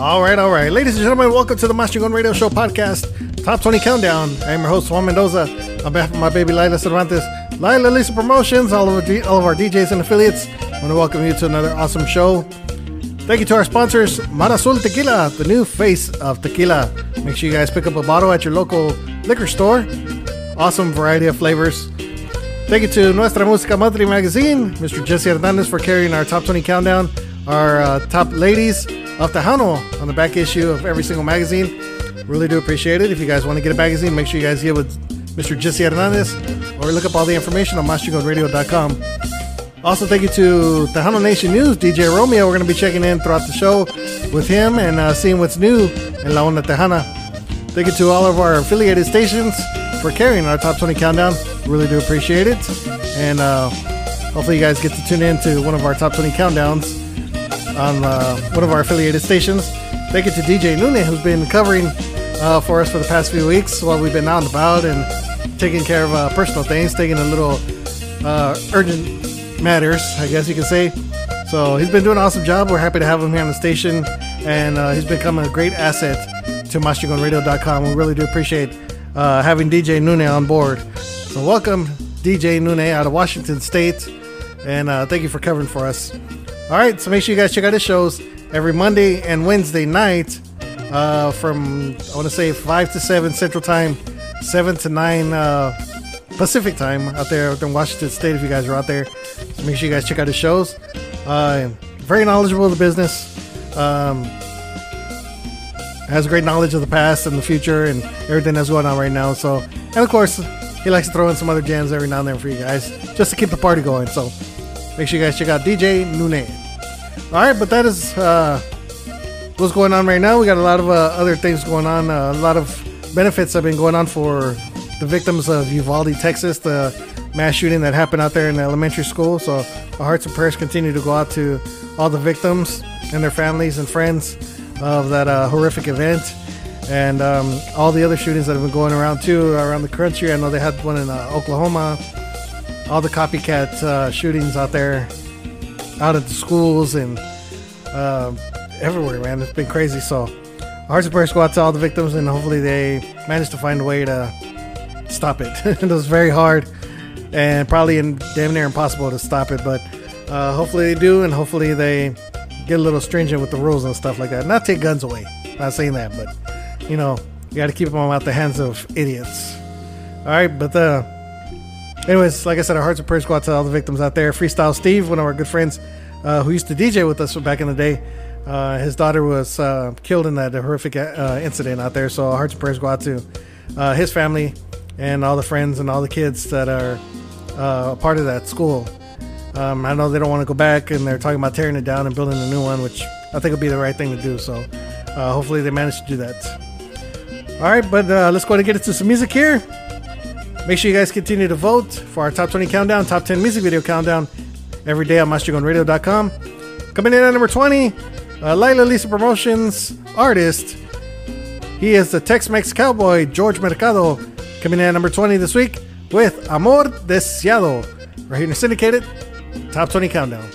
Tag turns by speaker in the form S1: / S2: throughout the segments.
S1: All right, all right. Ladies and gentlemen, welcome to the Mas Chingon Radio Show podcast, Top 20 Countdown. I am your host, Juan Mendoza. On behalf of my baby Lila Cervantes, Lila Lisa Promotions, all of, our, all of our DJs and affiliates, I want to welcome you to another awesome show. Thank you to our sponsors, Marazul Tequila, the new face of tequila. Make sure you guys pick up a bottle at your local liquor store. Awesome variety of flavors. Thank you to Nuestra Música Monthly Magazine, Mr. Jesse Hernandez for carrying our top 20 countdown, our uh, top ladies of Tejano on the back issue of every single magazine. Really do appreciate it. If you guys want to get a magazine, make sure you guys get with Mr. Jesse Hernandez or look up all the information on MasChingonRadio.com. Also, thank you to Tejano Nation News, DJ Romeo. We're going to be checking in throughout the show with him and uh, seeing what's new in La Onda Tejana. Thank you to all of our affiliated stations for carrying our top 20 countdown. Really do appreciate it. And uh, hopefully, you guys get to tune in to one of our top 20 countdowns on uh, one of our affiliated stations. Thank you to DJ Nune, who's been covering uh, for us for the past few weeks while we've been out and about and taking care of uh, personal things, taking a little uh, urgent matters, I guess you can say. So he's been doing an awesome job. We're happy to have him here on the station, and uh, he's become a great asset to MasChingonRadio.com. We really do appreciate uh, having DJ Nune on board. So welcome, DJ Nune out of Washington State, and thank you for covering for us. All right, so make sure you guys check out his shows every Monday and Wednesday night uh, from, I want to say, 5 to 7 Central Time, 7 to 9 uh, Pacific Time out there in Washington State if you guys are out there. So make sure you guys check out his shows. Uh, very knowledgeable of the business. Um, has great knowledge of the past and the future and everything that's going on right now. So, and of course, he likes to throw in some other jams every now and then for you guys just to keep the party going. So, make sure you guys check out DJ Nune. All right, but that is uh, what's going on right now. We got a lot of uh, other things going on. Uh, a lot of benefits have been going on for the victims of Uvalde, Texas, the mass shooting that happened out there in the elementary school. So our hearts and prayers continue to go out to all the victims and their families and friends of that uh, horrific event. And um, all the other shootings that have been going around too around the country. I know they had one in uh, Oklahoma. All the copycat uh, shootings out there out at the schools and uh, everywhere, man. It's been crazy. So, hearts and prayers go out to all the victims, and hopefully they manage to find a way to stop it. it was very hard and probably in, damn near impossible to stop it, but uh, hopefully they do, and hopefully they get a little stringent with the rules and stuff like that. Not take guns away. Not saying that, but you know, you got to keep them out the hands of idiots. All right, but uh, anyways, like I said, our hearts and prayers go out to all the victims out there. Freestyle Steve, one of our good friends uh, who used to DJ with us back in the day, uh, his daughter was uh, killed in that horrific uh, incident out there. So our hearts and prayers go out to uh, his family and all the friends and all the kids that are uh, a part of that school. Um, I know they don't want to go back and they're talking about tearing it down and building a new one, which I think would be the right thing to do. So hopefully they manage to do that. All right, but let's go ahead and get into some music here. Make sure you guys continue to vote for our top 20 countdown, top 10 music video countdown every day on MasChingonRadio.com. Coming in at number 20, uh, Lila Lisa Promotions artist. He is the Tex Mex cowboy George Mercado. Coming in at number 20 this week with Amor Deseado. Right here in the syndicated top 20 countdown.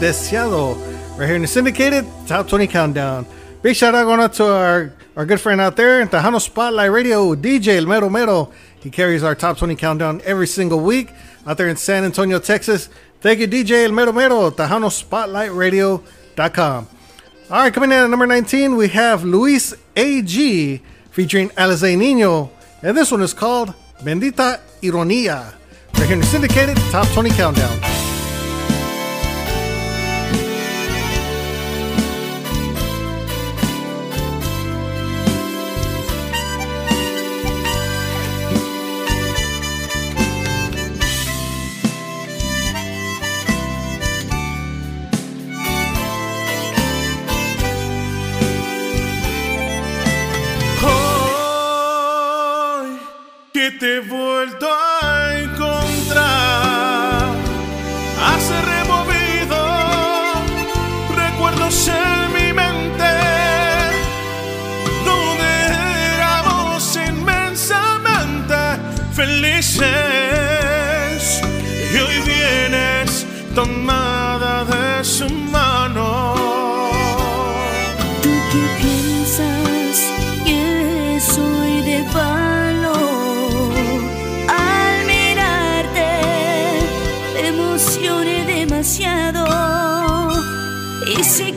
S2: Deseado. Right here in the syndicated top 20 countdown. Big shout out going out to our, our good friend out there in Tejano Spotlight Radio, DJ El Mero Mero. He carries our top 20 countdown every single week out there in San Antonio, Texas. Thank you, DJ El Mero Mero, Tejano Spotlight Radio.com. All right, coming in at number 19, we have Luis A.G. featuring Alize Nino. And this one is called Bendita Ironia. Right here in the syndicated top 20 countdown.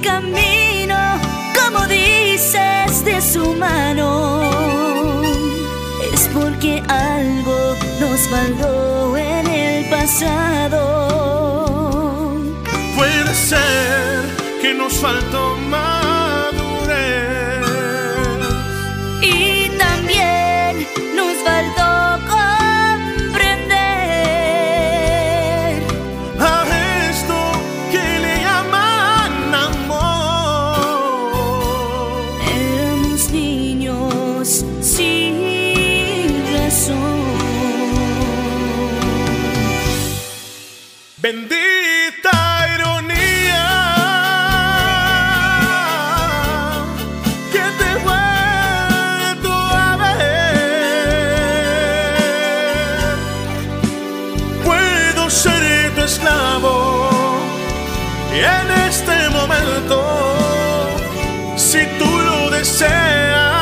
S3: camino, como dices, de su mano. Es porque algo nos faltó en el pasado.
S4: Puede ser que nos faltó más en este momento, si tú lo deseas.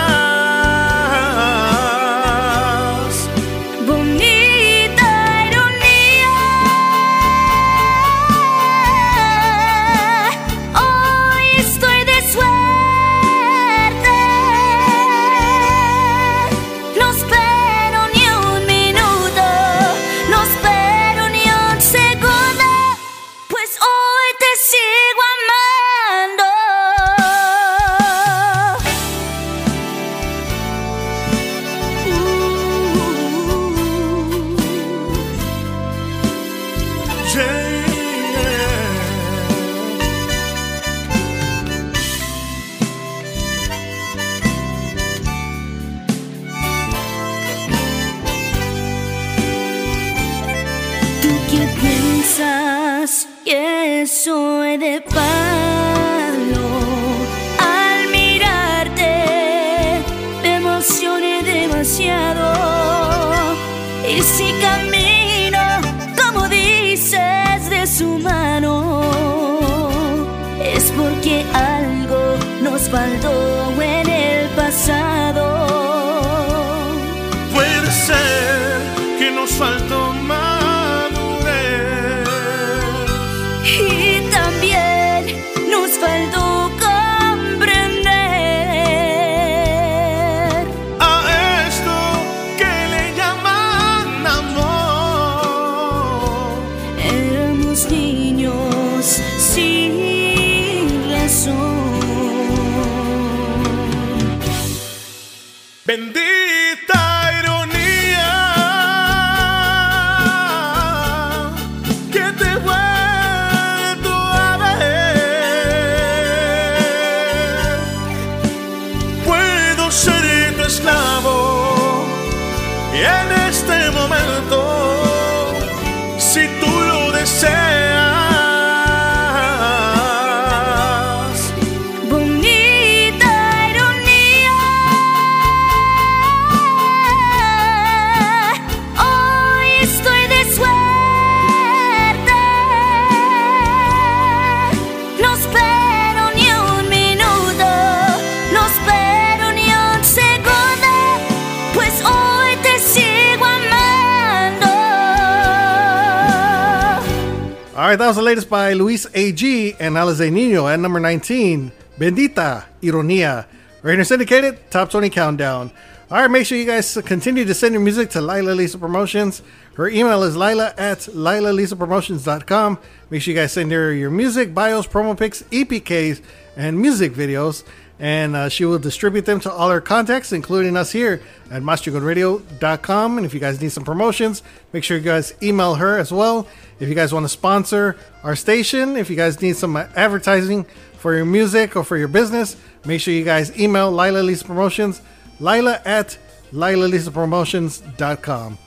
S5: By Luis A.G. and Alize Nino at number 19. Bendita Ironia. Here syndicated, top 20 countdown. All right, make sure you guys continue to send your music to Lila Lisa Promotions. Her email is lila at lilalisapromotions.com. Make sure you guys send her your music, bios, promo pics, EPKs, and music videos. And uh, she will distribute them to all her contacts, including us here at maschingonradio.com. And if you guys need some promotions, make sure you guys email her as well. If you guys want to sponsor our station, if you guys need some uh, advertising for your music or for your business, make sure you guys email Lila Lisa Promotions, Lila at lilalisapromotions.com.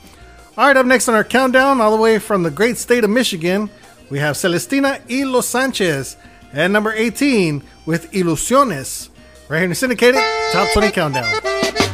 S5: All right, up next on our countdown, all the way from the great state of Michigan, we have Celestina y Los Sanchez at number 18 with Ilusiones. Right here in the syndicated top 20 countdown.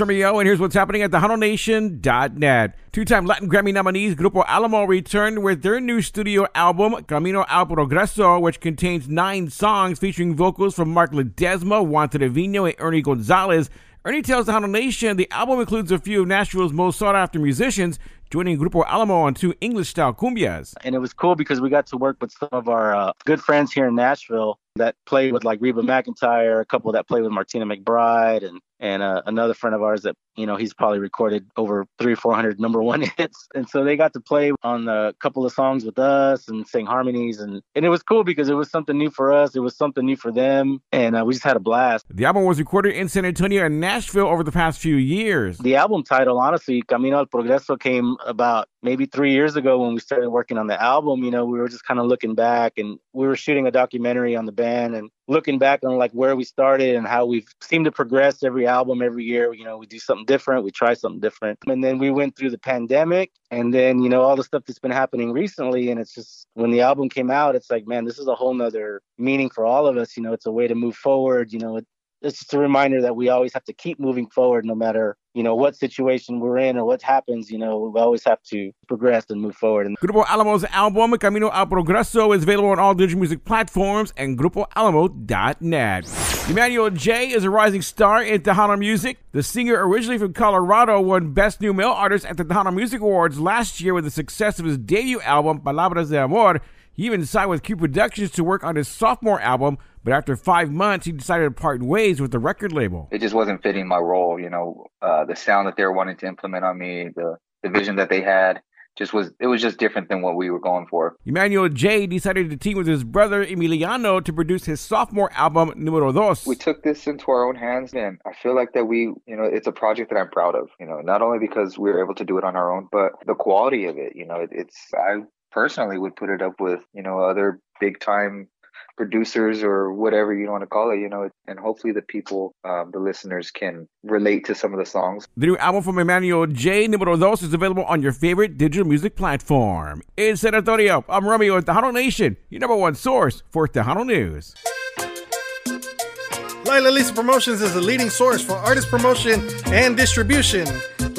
S6: It's Romeo, and here's what's happening at TejanoNation.net. Two-time Latin Grammy nominees Grupo Alamo returned with their new studio album, Camino al Progreso, which contains nine songs featuring vocals from Mark Ledesma, Juan Trevino, and Ernie Gonzalez. Ernie tells the Tejano Nation the album includes a few of Nashville's most sought-after musicians, joining Grupo Alamo on two English-style cumbias.
S7: And it was cool because we got to work with some of our uh, good friends here in Nashville that played with like Reba McEntire, a couple that played with Martina McBride, and and uh, another friend of ours that you know he's probably recorded over three or four hundred number one hits, and so they got to play on a couple of songs with us and sing harmonies, and and it was cool because it was something new for us, it was something new for them, and uh, we just had a blast.
S6: The album was recorded in San Antonio and Nashville over the past few years.
S7: The album title, honestly, Camino al Progreso, came about maybe three years ago when we started working on the album. You know, we were just kind of looking back, and we were shooting a documentary on the band and looking back on like where we started and how we've seemed to progress every album every year. You know we do something different we try something different. And then we went through the pandemic and then you know all the stuff that's been happening recently and it's just when the album came out it's like man this is a whole nother meaning for all of us. You know it's a way to move forward. You know it, it's just a reminder that we always have to keep moving forward no matter you know what situation we're in or what happens you know we always have to progress and move forward. And
S6: grupo alamo's album camino al progreso is available on all digital music platforms and grupoalamo.net emmanuel j is a rising star in tejano music. The singer originally from colorado won best new male artist at the tejano music awards last year with the success of his debut album palabras de amor. He even signed with Q Productions to work on his sophomore album, but after five months, he decided to part ways with the record label.
S8: It just wasn't fitting my role. You know, uh, the sound that they were wanting to implement on me, the, the vision that they had, just was it was just different than what we were going for.
S6: Emmanuel J decided to team with his brother Emiliano to produce his sophomore album Numero Dos.
S8: We took this into our own hands and I feel like that we, you know, it's a project that I'm proud of, you know, not only because we were able to do it on our own, but the quality of it, you know, it, it's I personally would put it up with, you know, other big time producers or whatever you want to call it, you know, and hopefully the people, um, the listeners can relate to some of the songs.
S6: The new album from Emmanuel J. Numero Dos is available on your favorite digital music platform. In San Antonio, I'm Romeo at Tejano Nation, your number one source for Tejano News.
S1: Lila Lisa Promotions is the leading source for artist promotion and distribution.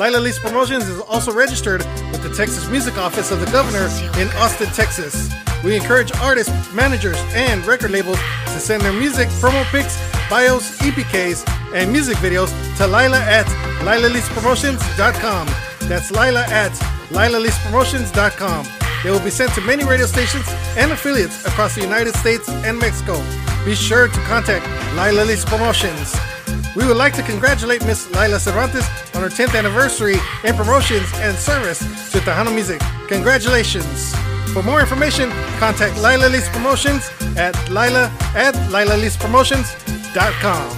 S1: Lila Lisa Promotions is also registered with the Texas Music Office of the Governor in Austin, Texas. We encourage artists, managers, and record labels to send their music, promo pics, bios, EPKs, and music videos to Lila at LilaLisaPromotions.com. That's Lila at LilaLisaPromotions.com. They will be sent to many radio stations and affiliates across the United States and Mexico. Be sure to contact Lila Lisa Promotions. We would like to congratulate Miss Lila Cervantes on her 10th anniversary in promotions and service to Tejano Music. Congratulations! For more information, contact Lila Lisa Promotions at lila at lilalisapromotions.com.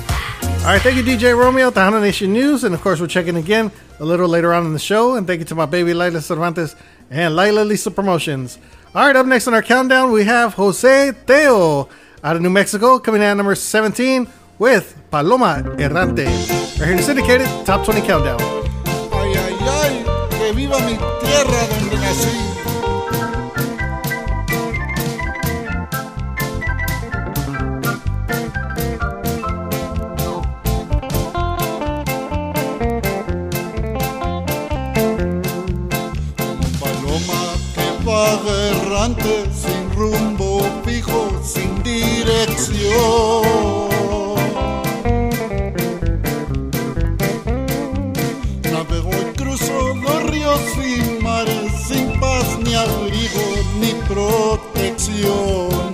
S1: All right, thank you, DJ Romeo, Tejano Nation News, and of course, we're checking again a little later on in the show. And thank you to my baby Lila Cervantes and Lila Lisa Promotions. All right, up next on our countdown, we have Jose Teo out of New Mexico, coming in at number 17 with Paloma Errante. Right here in syndicated Top 20 Countdown.
S9: Ay, ay, ay, que viva mi tierra donde nací. Errante, sin rumbo fijo, sin dirección. Protección.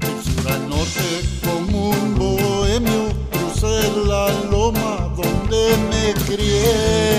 S9: Del sur al norte como un bohemio crucé la loma donde me crié.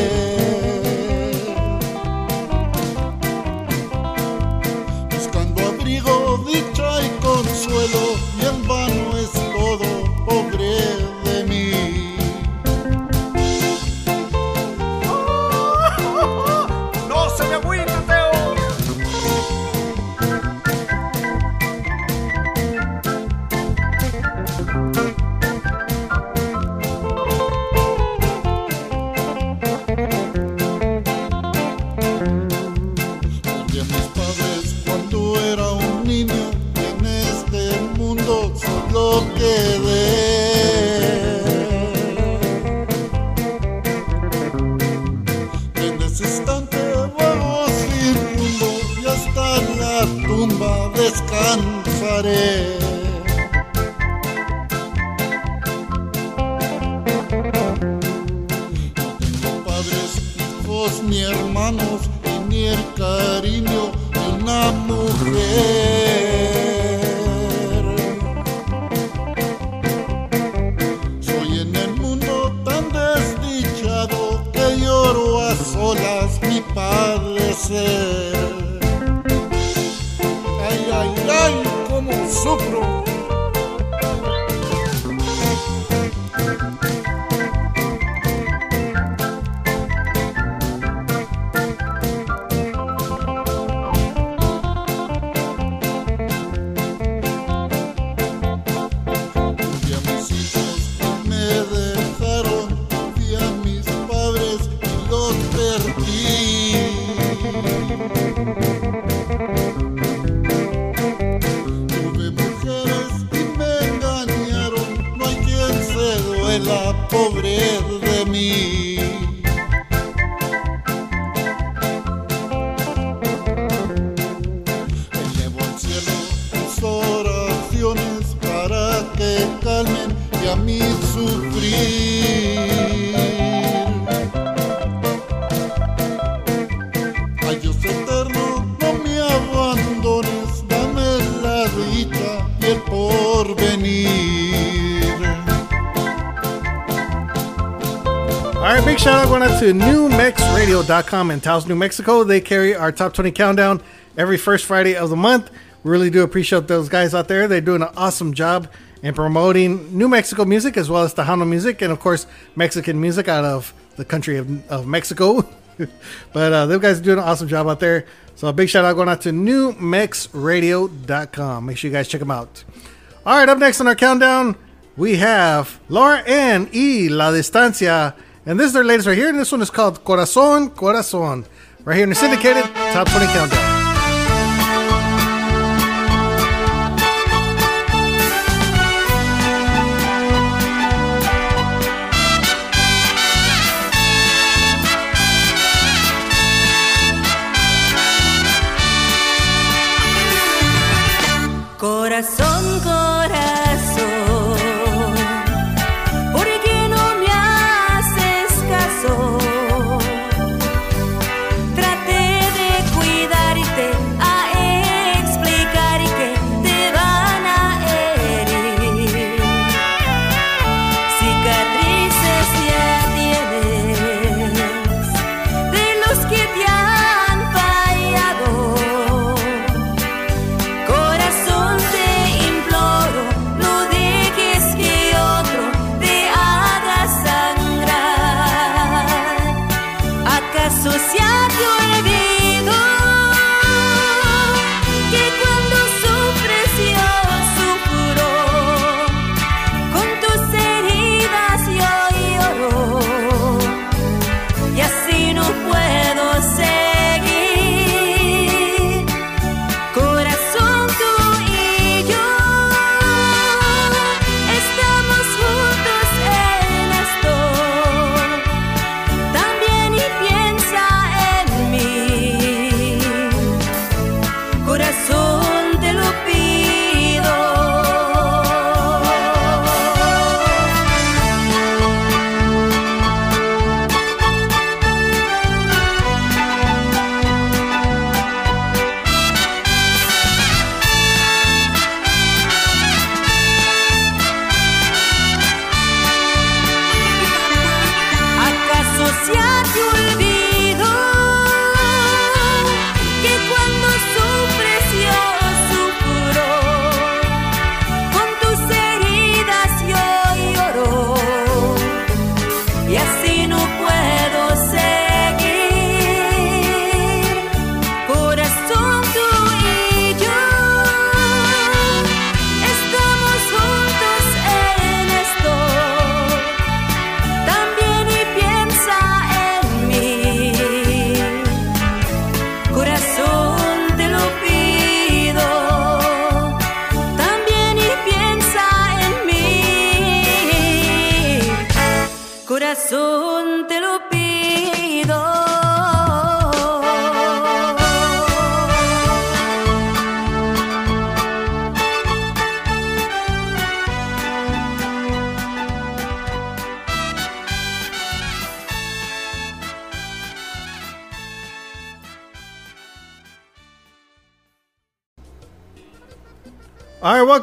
S1: pobredo to NewMexRadio.com in Taos, New Mexico. They carry our top 20 countdown every first Friday of the month. We really do appreciate those guys out there. They're doing an awesome job in promoting New Mexico music as well as Tejano music and, of course, Mexican music out of the country of, of Mexico. but uh, those guys are doing an awesome job out there. So a big shout out going out to NewMexRadio.com. Make sure you guys check them out. All right, up next on our countdown, we have Laura Ann y La Distancia. And this is their latest right here. And this one is called Corazon, Corazon. Right here in the syndicated Top 20 Countdown.
S5: Corazón,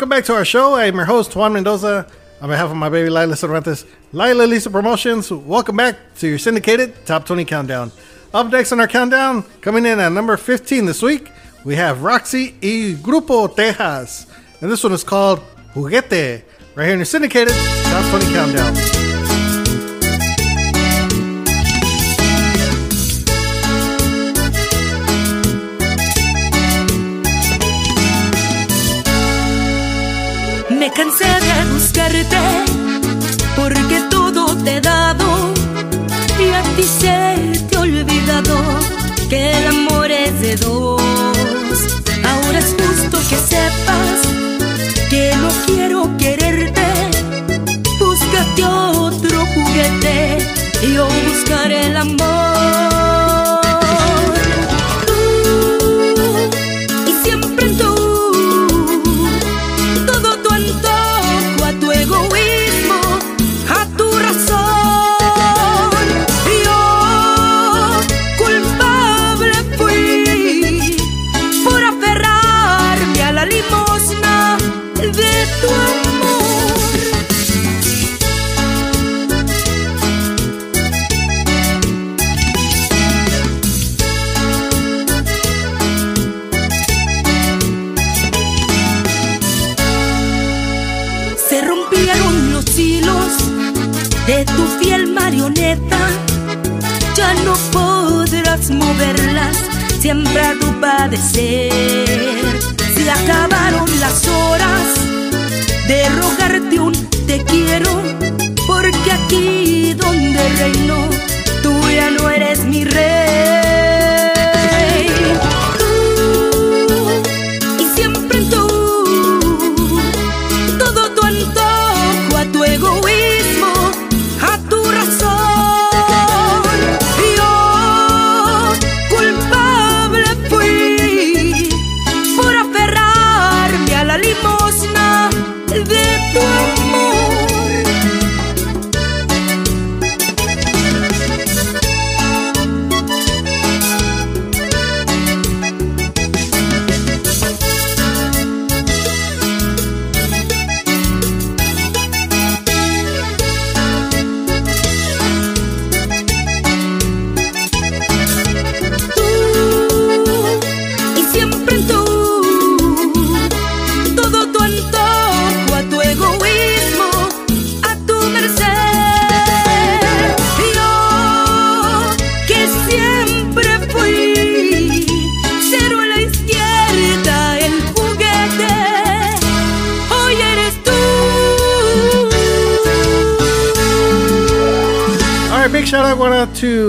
S1: welcome back to our show. I'm your host, Juan Mendoza. On behalf of my baby Lila Cervantes, Lila Lisa Promotions, welcome back to your syndicated Top 20 Countdown. Up next on our countdown, coming in at number 15 this week, we have Roxy y Grupo Texas. And this one is called Juguete, right here in your syndicated Top 20 Countdown.
S5: Cansé de buscarte porque todo te he dado y a ti se te ha olvidado que el amor es de dos. Ahora es justo que sepas que no quiero quererte. Búscate otro juguete y yo buscaré el amor. Siempre a tu padecer. Se acabaron las horas de rogarte un te quiero, porque aquí donde reino, tú ya no eres mi rey.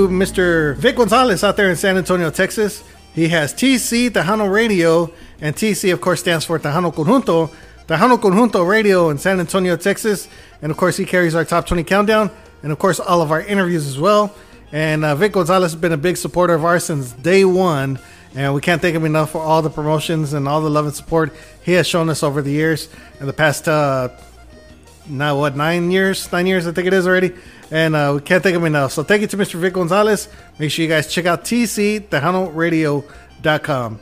S1: Mr. Vic Gonzalez out there in San Antonio, Texas. He has TC Tejano Radio, and TC, of course, stands for Tejano Conjunto. Tejano Conjunto Radio in San Antonio, Texas. And of course, he carries our top 20 countdown, and of course, all of our interviews as well. And uh, Vic Gonzalez has been a big supporter of ours since day one. And we can't thank him enough for all the promotions and all the love and support he has shown us over the years. In the past uh, now what nine years? Nine years i think it is already. And uh, we can't thank him enough so thank you to mr vic gonzalez. Make sure you guys check out TC tctejanoradio.com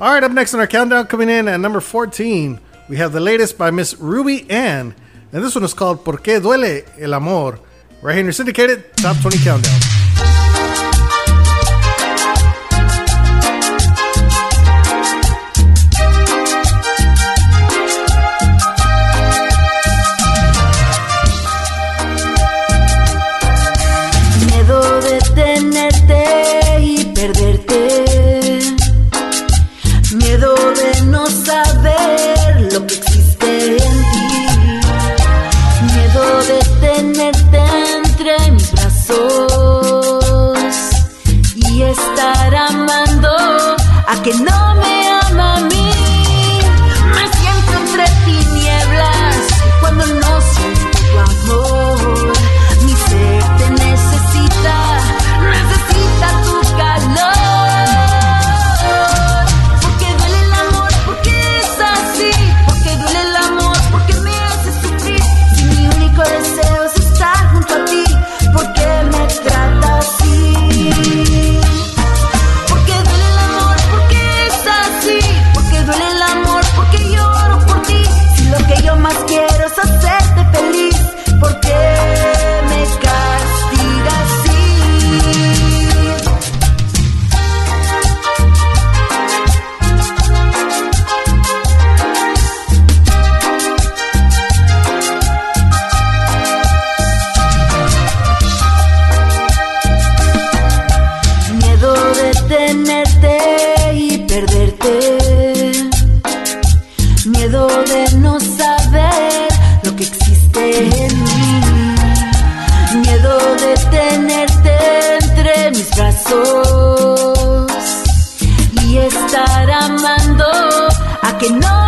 S1: all right up next on our countdown coming in at number 14 we have the latest by miss ruby ann. And this one is called por qué duele el amor? Right here in your syndicated top 20 countdown
S5: a miedo de no saber lo que existe en mí, miedo de tenerte entre mis brazos y estar amando a que no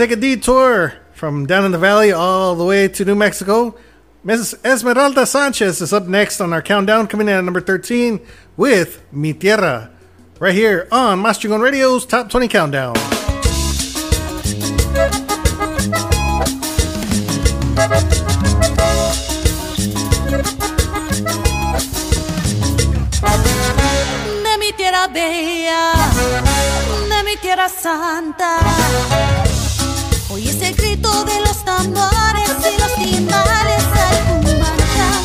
S1: take a detour from down in the valley all the way to New Mexico. Mrs. Esmeralda Sanchez is up next on our countdown, coming in at number 13 with Mi Tierra, right here on Mas Chingon Radio's Top 20 Countdown.
S10: De mi tierra bella, de mi tierra santa. grito de los tambores y los timbales al cumbanchar.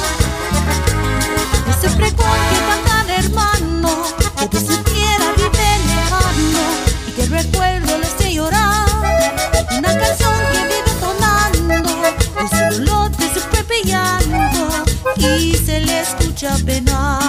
S10: No se frecuente tan hermano, que de su tierra vive lejano y que el recuerdo le hace llorar. Una canción que vive sonando, de su dolor, de su y se le escucha penar.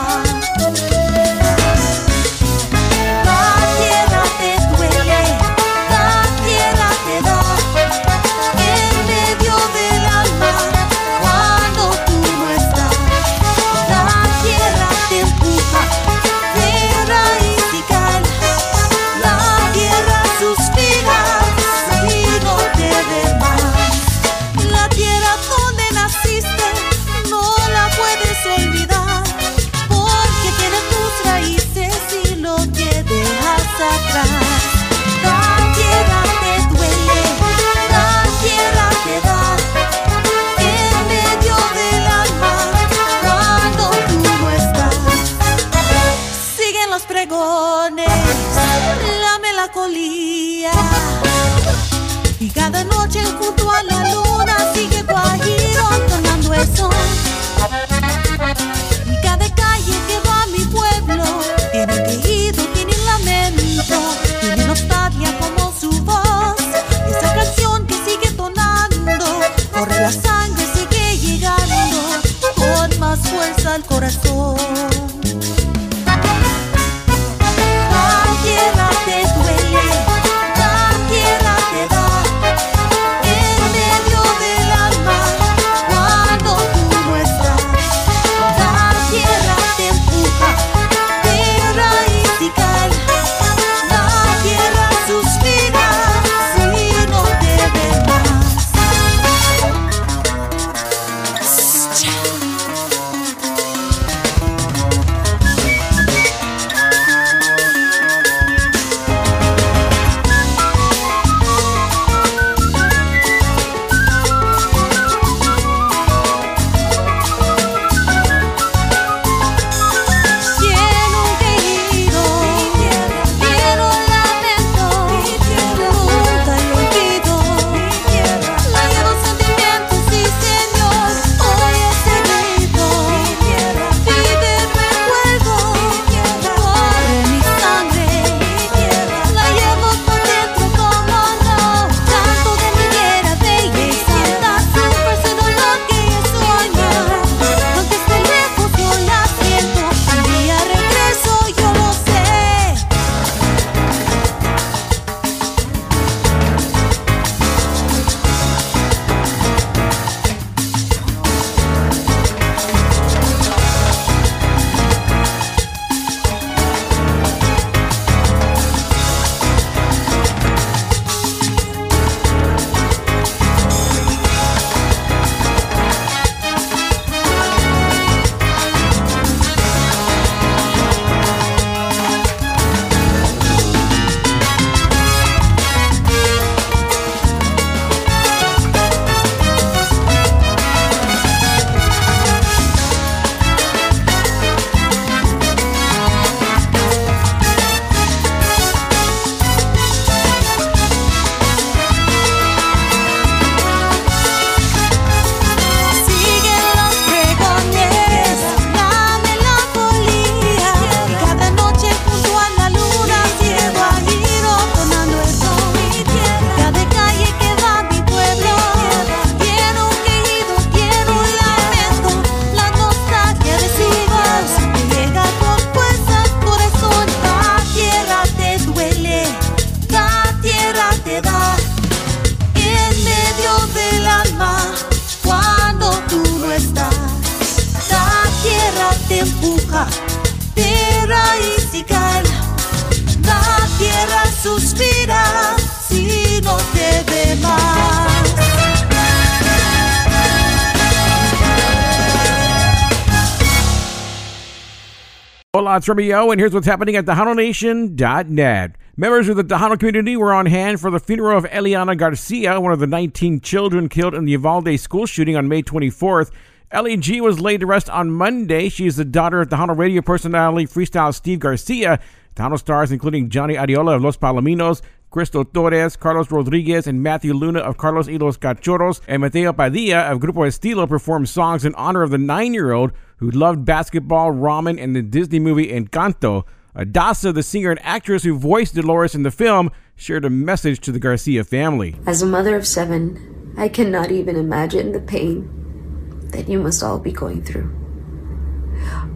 S6: It's Romeo, and here's what's happening at TejanoNation.net. Members of the Tejano community were on hand for the funeral of Eliahna Garcia, one of the 19 children killed in the Uvalde school shooting on May 24th. Ellie G was laid to rest on Monday. She is the daughter of Tejano radio personality Freestyle Steve Garcia. Tejano stars including Johnny Ariola of Los Palominos, Cristo Torres, Carlos Rodriguez, and Matthew Luna of Carlos y los Cachorros, and Mateo Padilla of Grupo Estilo performed songs in honor of the nine year old who loved basketball, ramen, and the Disney movie Encanto. Adassa, the singer and actress who voiced Dolores in the film, shared a message to the Garcia family.
S11: As a mother of seven, I cannot even imagine the pain that you must all be going through.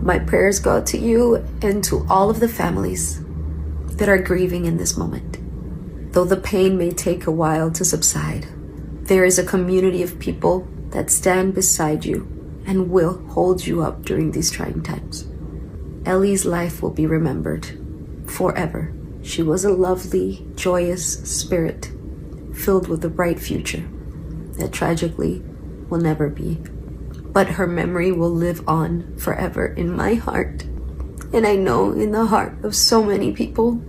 S11: My prayers go out to you and to all of the families that are grieving in this moment. Though the pain may take a while to subside, there is a community of people that stand beside you and will hold you up during these trying times. Ellie's life will be remembered forever. She was a lovely, joyous spirit filled with a bright future that tragically will never be. But her memory will live on forever in my heart, and I know in the heart of so many people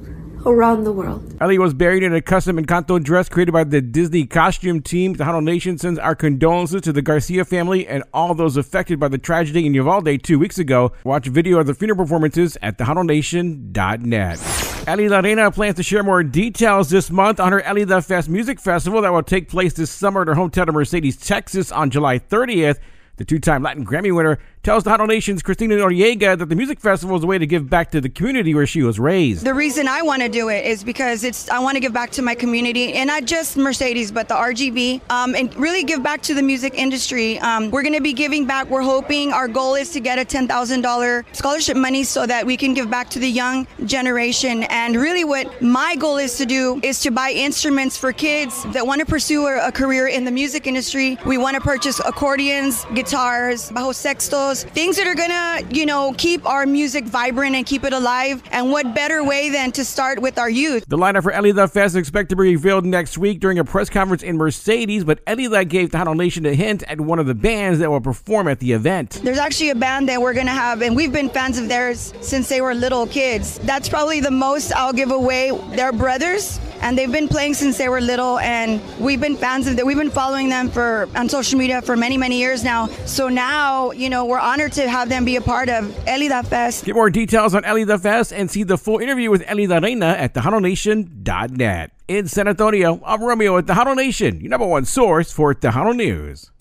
S11: around the world.
S6: Ellie was buried in a custom Encanto dress created by the Disney costume team. The Tejano Nation sends our condolences to the Garcia family and all those affected by the tragedy in Uvalde two weeks ago. Watch video of the funeral performances at TejanoNation.net. Elida Reyna plans to share more details this month on her Elida Fest Music Festival that will take place this summer at her hometown of Mercedes, Texas on July 30th. The two time Latin Grammy winner tells the Tejano Nation's Christina Noriega that the music festival is a way to give back to the community where she was raised.
S12: The reason I want to do it is because it's I want to give back to my community and not just Mercedes, but the RGV, um, and really give back to the music industry. Um, we're going to be giving back. We're hoping our goal is to get a ten thousand dollar scholarship money so that we can give back to the young generation. And really, what my goal is to do is to buy instruments for kids that want to pursue a, a career in the music industry. We want to purchase accordions, guitars, bajo sextos, things that are gonna, you know, keep our music vibrant and keep it alive. And what better way than to start with our youth?
S6: The lineup for Elida Fest is expected to be revealed next week during a press conference in Mercedes, but Elida gave the Tejano Nation a hint at one of the bands that will perform at the event.
S12: There's actually a band that we're gonna have, and we've been fans of theirs since they were little kids. That's probably the most I'll give away. They're brothers and they've been playing since they were little and we've been fans of them we've been following them for on social media for many many years now so now you know we're honored to have them be a part of Elida Fest
S6: Get more details on the Fest and see the full interview with Elida Reyna at TejanoNation.net. In San Antonio, I'm Romeo at Tejano Nation, your number one source for Tejano News.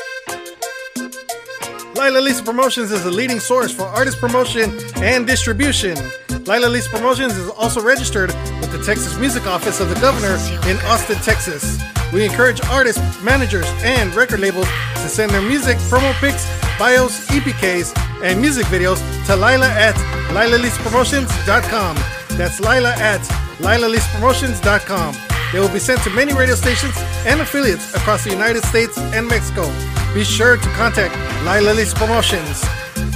S1: Lila Lisa Promotions is the leading source for artist promotion and distribution. Lila Lisa Promotions is also registered with the Texas Music Office of the Governor in Austin, Texas. We encourage artists, managers, and record labels to send their music, promo pics, bios, EPKs, and music videos to Lila at LilaLisaPromotions.com. That's Lila at LilaLisaPromotions.com. They will be sent to many radio stations and affiliates across the United States and Mexico. Be sure to contact Lila Lisa Promotions.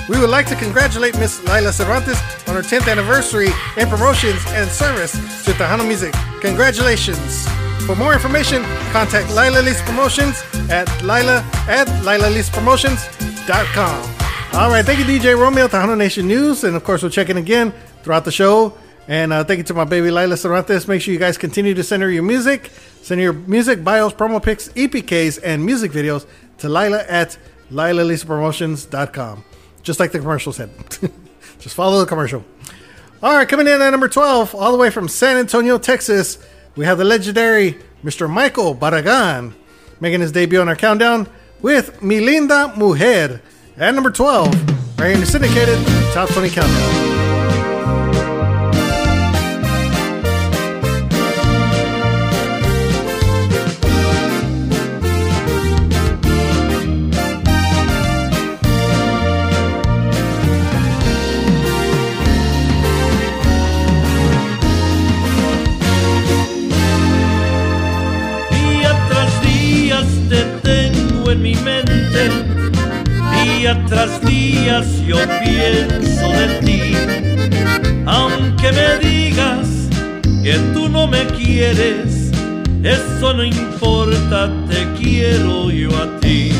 S1: We would like to congratulate Miss Lila Cervantes on her 10th anniversary in promotions and service to Tejano Music. Congratulations! For more information, contact Lila Lisa Promotions at Lila at LilaLisaPromotions.com. All right, thank you, DJ Romeo, Tejano Nation News, and of course, we'll check in again throughout the show. And uh, thank you to my baby Lila Cervantes. Make sure you guys continue to send her your music. Send your music, bios, promo pics, EPKs, and music videos to Lila at LilaLisaPromotions.com. Just like the commercial said. Just follow the commercial. All right, coming in at number 12, all the way from San Antonio, Texas, we have the legendary Mr. Michael Barragan making his debut on our countdown with Mi Linda Mujer at number 12, right here in the syndicated Top 20 Countdown.
S4: Tras día
S13: yo pienso de ti, aunque me digas que tú no me quieres, eso no importa, te quiero yo a ti.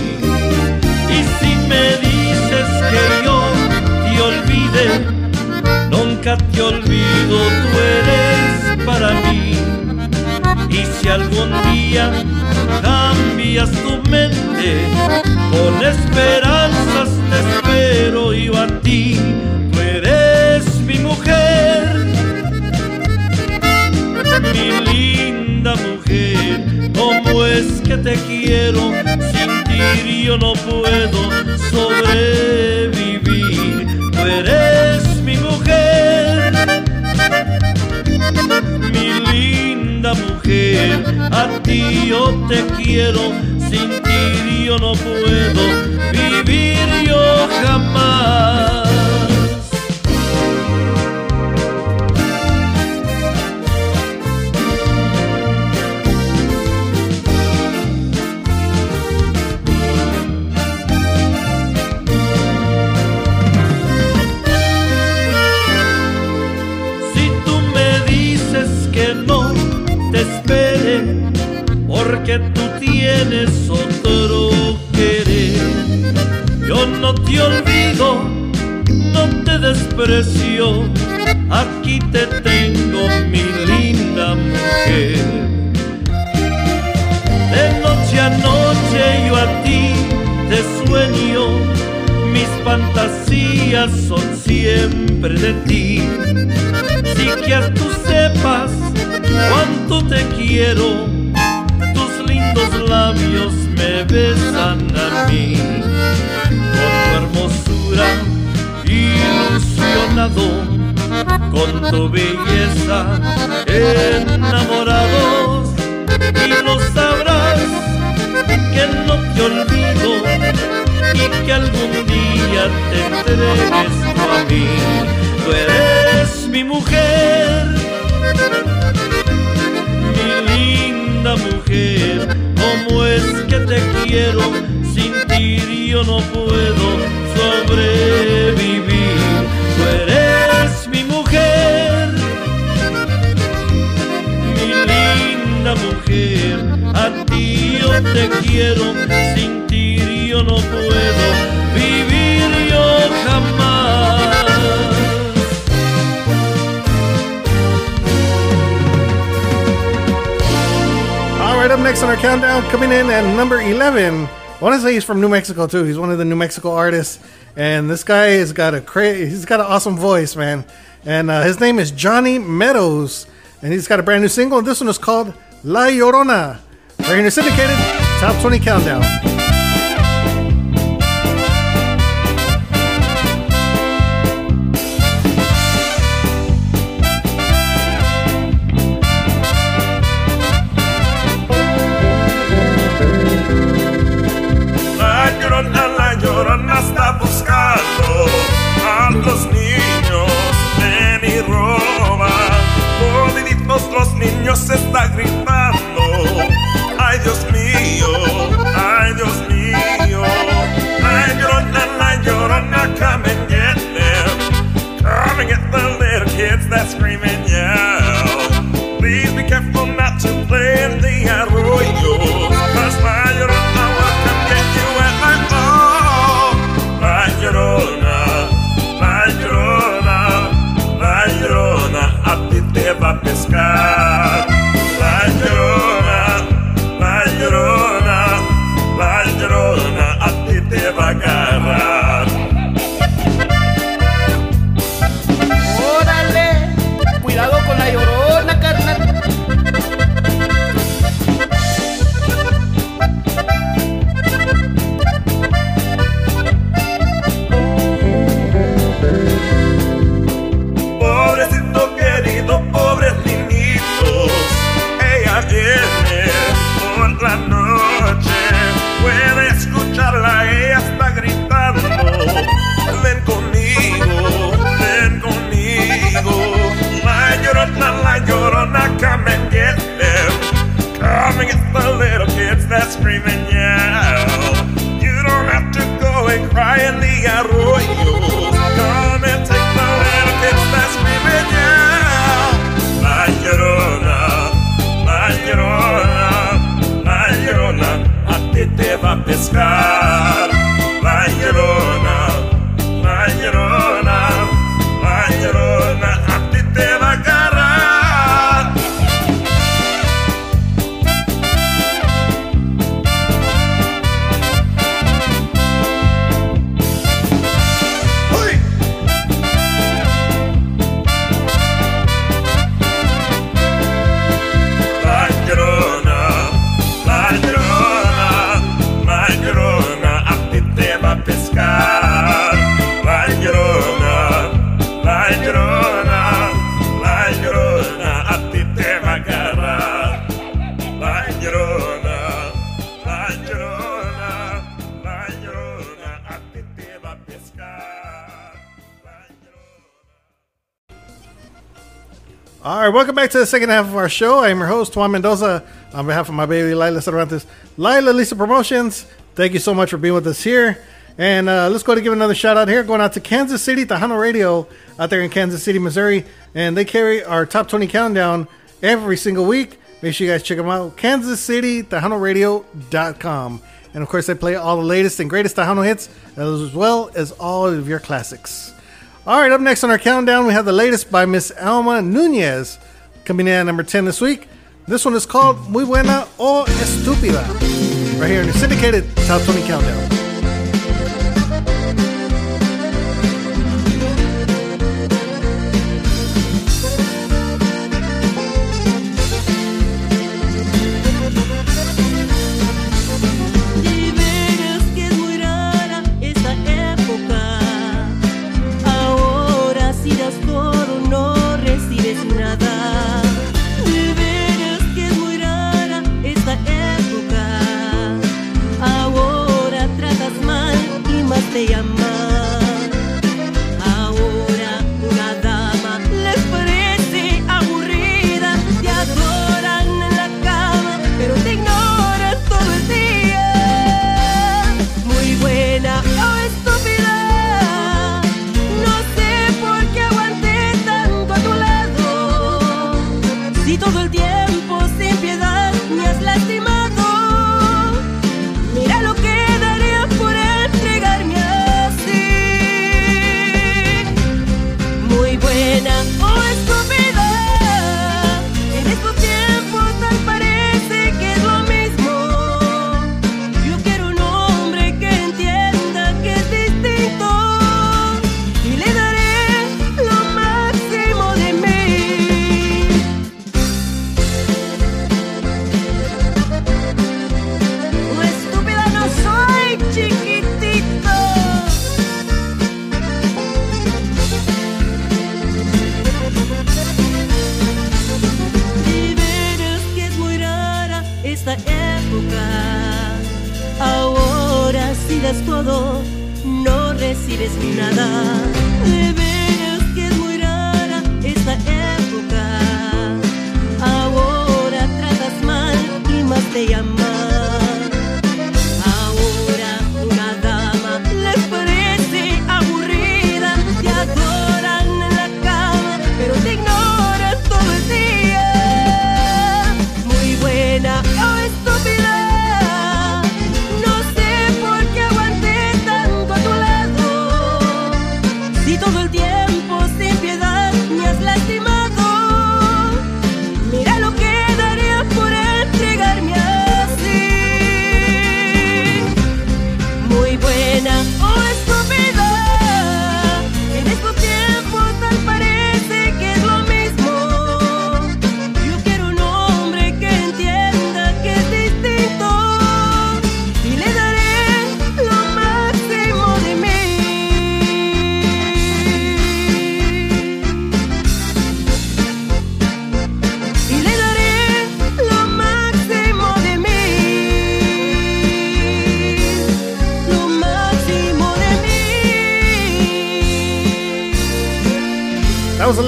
S13: Y si me dices que yo te olvide, nunca te olvido, tú eres para mí. Y si algún día cambias tu mente, con esperanzas te espero yo a ti, tú eres mi mujer, mi linda mujer, como es que te quiero, sin ti yo no puedo sobrevivir, tú eres mi mujer, mi linda mujer, a ti yo te quiero, sin yo no puedo vivir yo jamás. Si tú me dices que no te espere, porque tú tienes otro no te olvido, no te desprecio, aquí te tengo mi linda mujer. De noche a noche yo a ti te sueño, mis fantasías son siempre de ti. Si quieres tú sepas cuánto te quiero, lindos labios me besan a mí. Con tu hermosura ilusionado, con tu belleza enamorados, y lo sabrás que no te olvido y que algún día te entregues a mí. Tú eres mi mujer, mi linda mujer, quiero, sin ti yo no puedo sobrevivir. Tú eres mi mujer, mi linda mujer, a ti yo te quiero, sin ti yo no puedo
S14: up next on our countdown, coming in at number 11. I want to say he's from New Mexico too. He's one of the New Mexico artists, and this guy has got a cra- he's got an awesome voice, man. And uh, his name is Johnny Meadows, and he's got a brand new single. And this one is called La Llorona. Right here syndicated top 20 countdown.
S1: Welcome back to the second half of our show. I am your host, Juan Mendoza, on behalf of my baby Lila Cervantes, Lila Lisa Promotions. Thank you so much for being with us here. And uh, let's go to give another shout out here, going out to Kansas City, Tejano Radio, out there in Kansas City, Missouri. And they carry our top 20 countdown every single week. Make sure you guys check them out. Kansas City, TejanoRadio.com. And of course, they play all the latest and greatest Tejano hits, as well as all of your classics. All right, up next on our countdown, we have the latest by Miss Alma Nunez, coming in at number 10 this week. This one is called Muy Buena o Estúpida, right here in the syndicated Top 20 Countdown.
S15: No recibes nada. De veras que es muy rara esta época. Ahora tratas mal y más te llaman.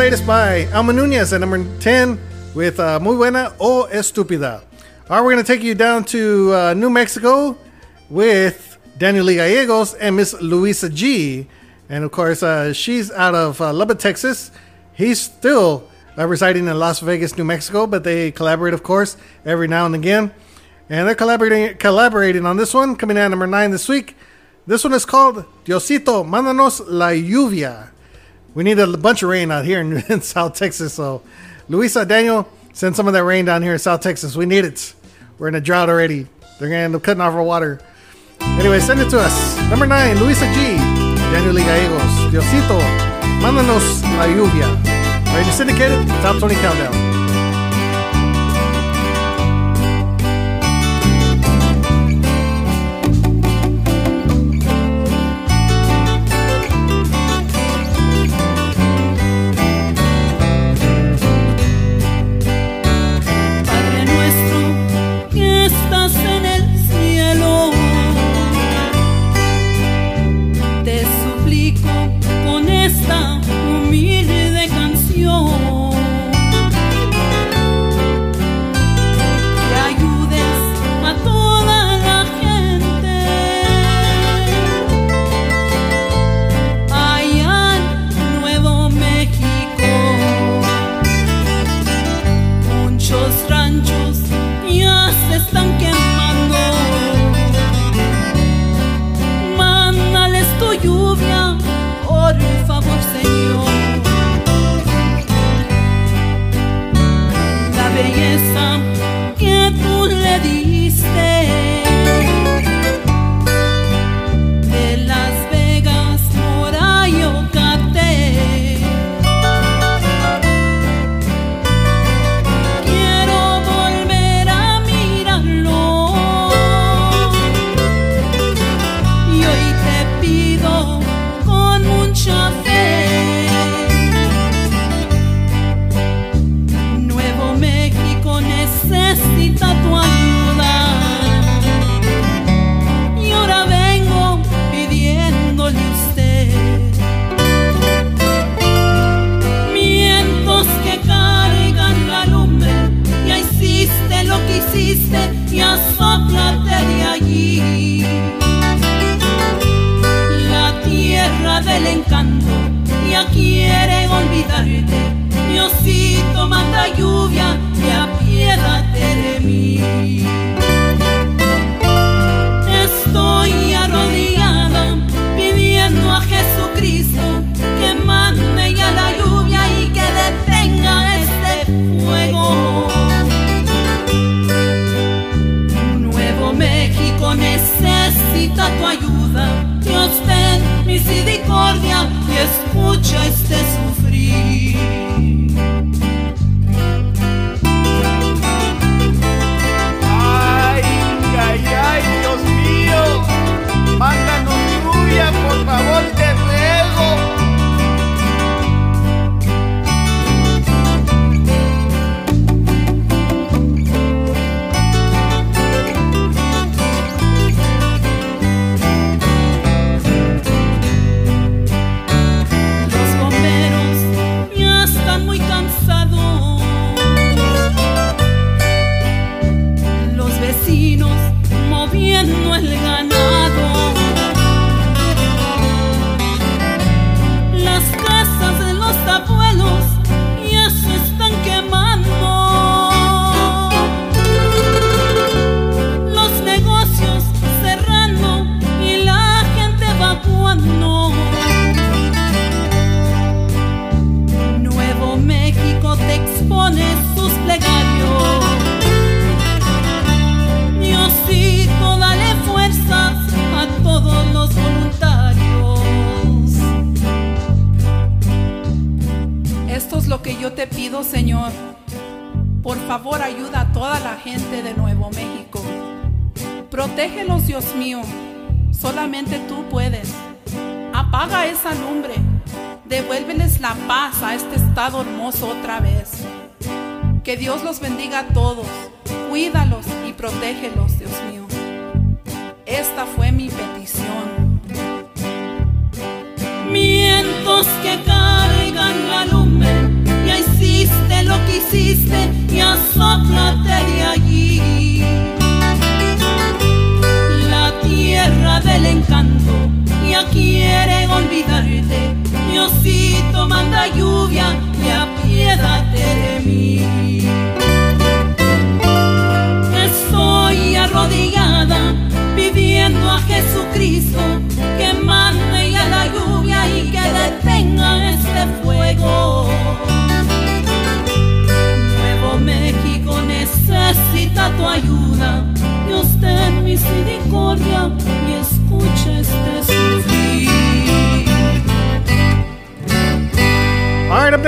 S1: Latest by Alma Nunez at number 10 with uh, Muy Buena o Estúpida. All right, we're going to take you down to uh, New Mexico with Daniel Lee Gallegos and Miss Luisa G. And of course, uh, she's out of uh, Lubbock, Texas. He's still uh, residing in Las Vegas, New Mexico, but they collaborate, of course, every now and again. And they're collaborating, collaborating on this one, coming in at number 9 this week. This one is called Diosito, Mándanos la lluvia. We need a bunch of rain out here in, in South Texas. So, Luisa, Daniel, send some of that rain down here in South Texas. We need it. We're in a drought already. They're to end up cutting off our water. Anyway, send it to us. Number nine, Luisa G. Daniel Gallegos. Diosito, mándanos la lluvia. Radio Syndicated, Top 20 Countdown.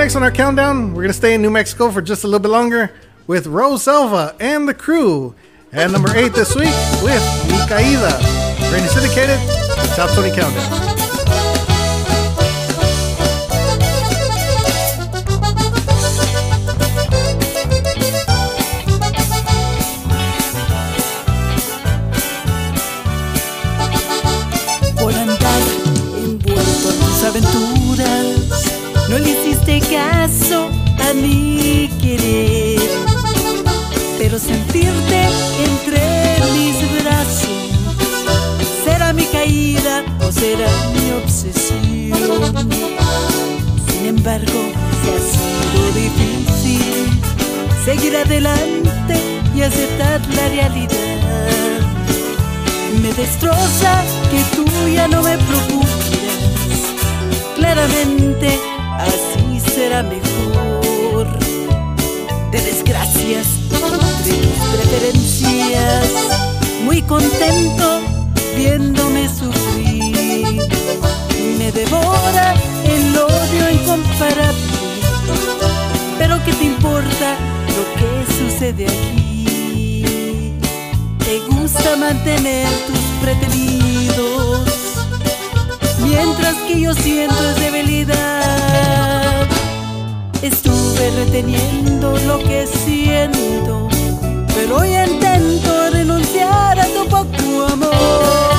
S1: next on our countdown, we're going to stay in New Mexico for just a little bit longer with Rose Selva and the crew. And number eight this week with Mi Caída. Rainy Syndicated, Top 20 Countdown.
S16: embargo, se ha sido difícil seguir adelante y aceptar la realidad. Me destroza que tú ya no me procuras. Claramente así será mejor. De desgracias, de preferencias, muy contento viéndome sufrir devora el odio incomparable. Pero ¿qué te importa lo que sucede aquí? Te gusta mantener tus pretendidos, mientras que yo siento es debilidad. Estuve reteniendo lo que siento, pero hoy intento renunciar a tu poco amor.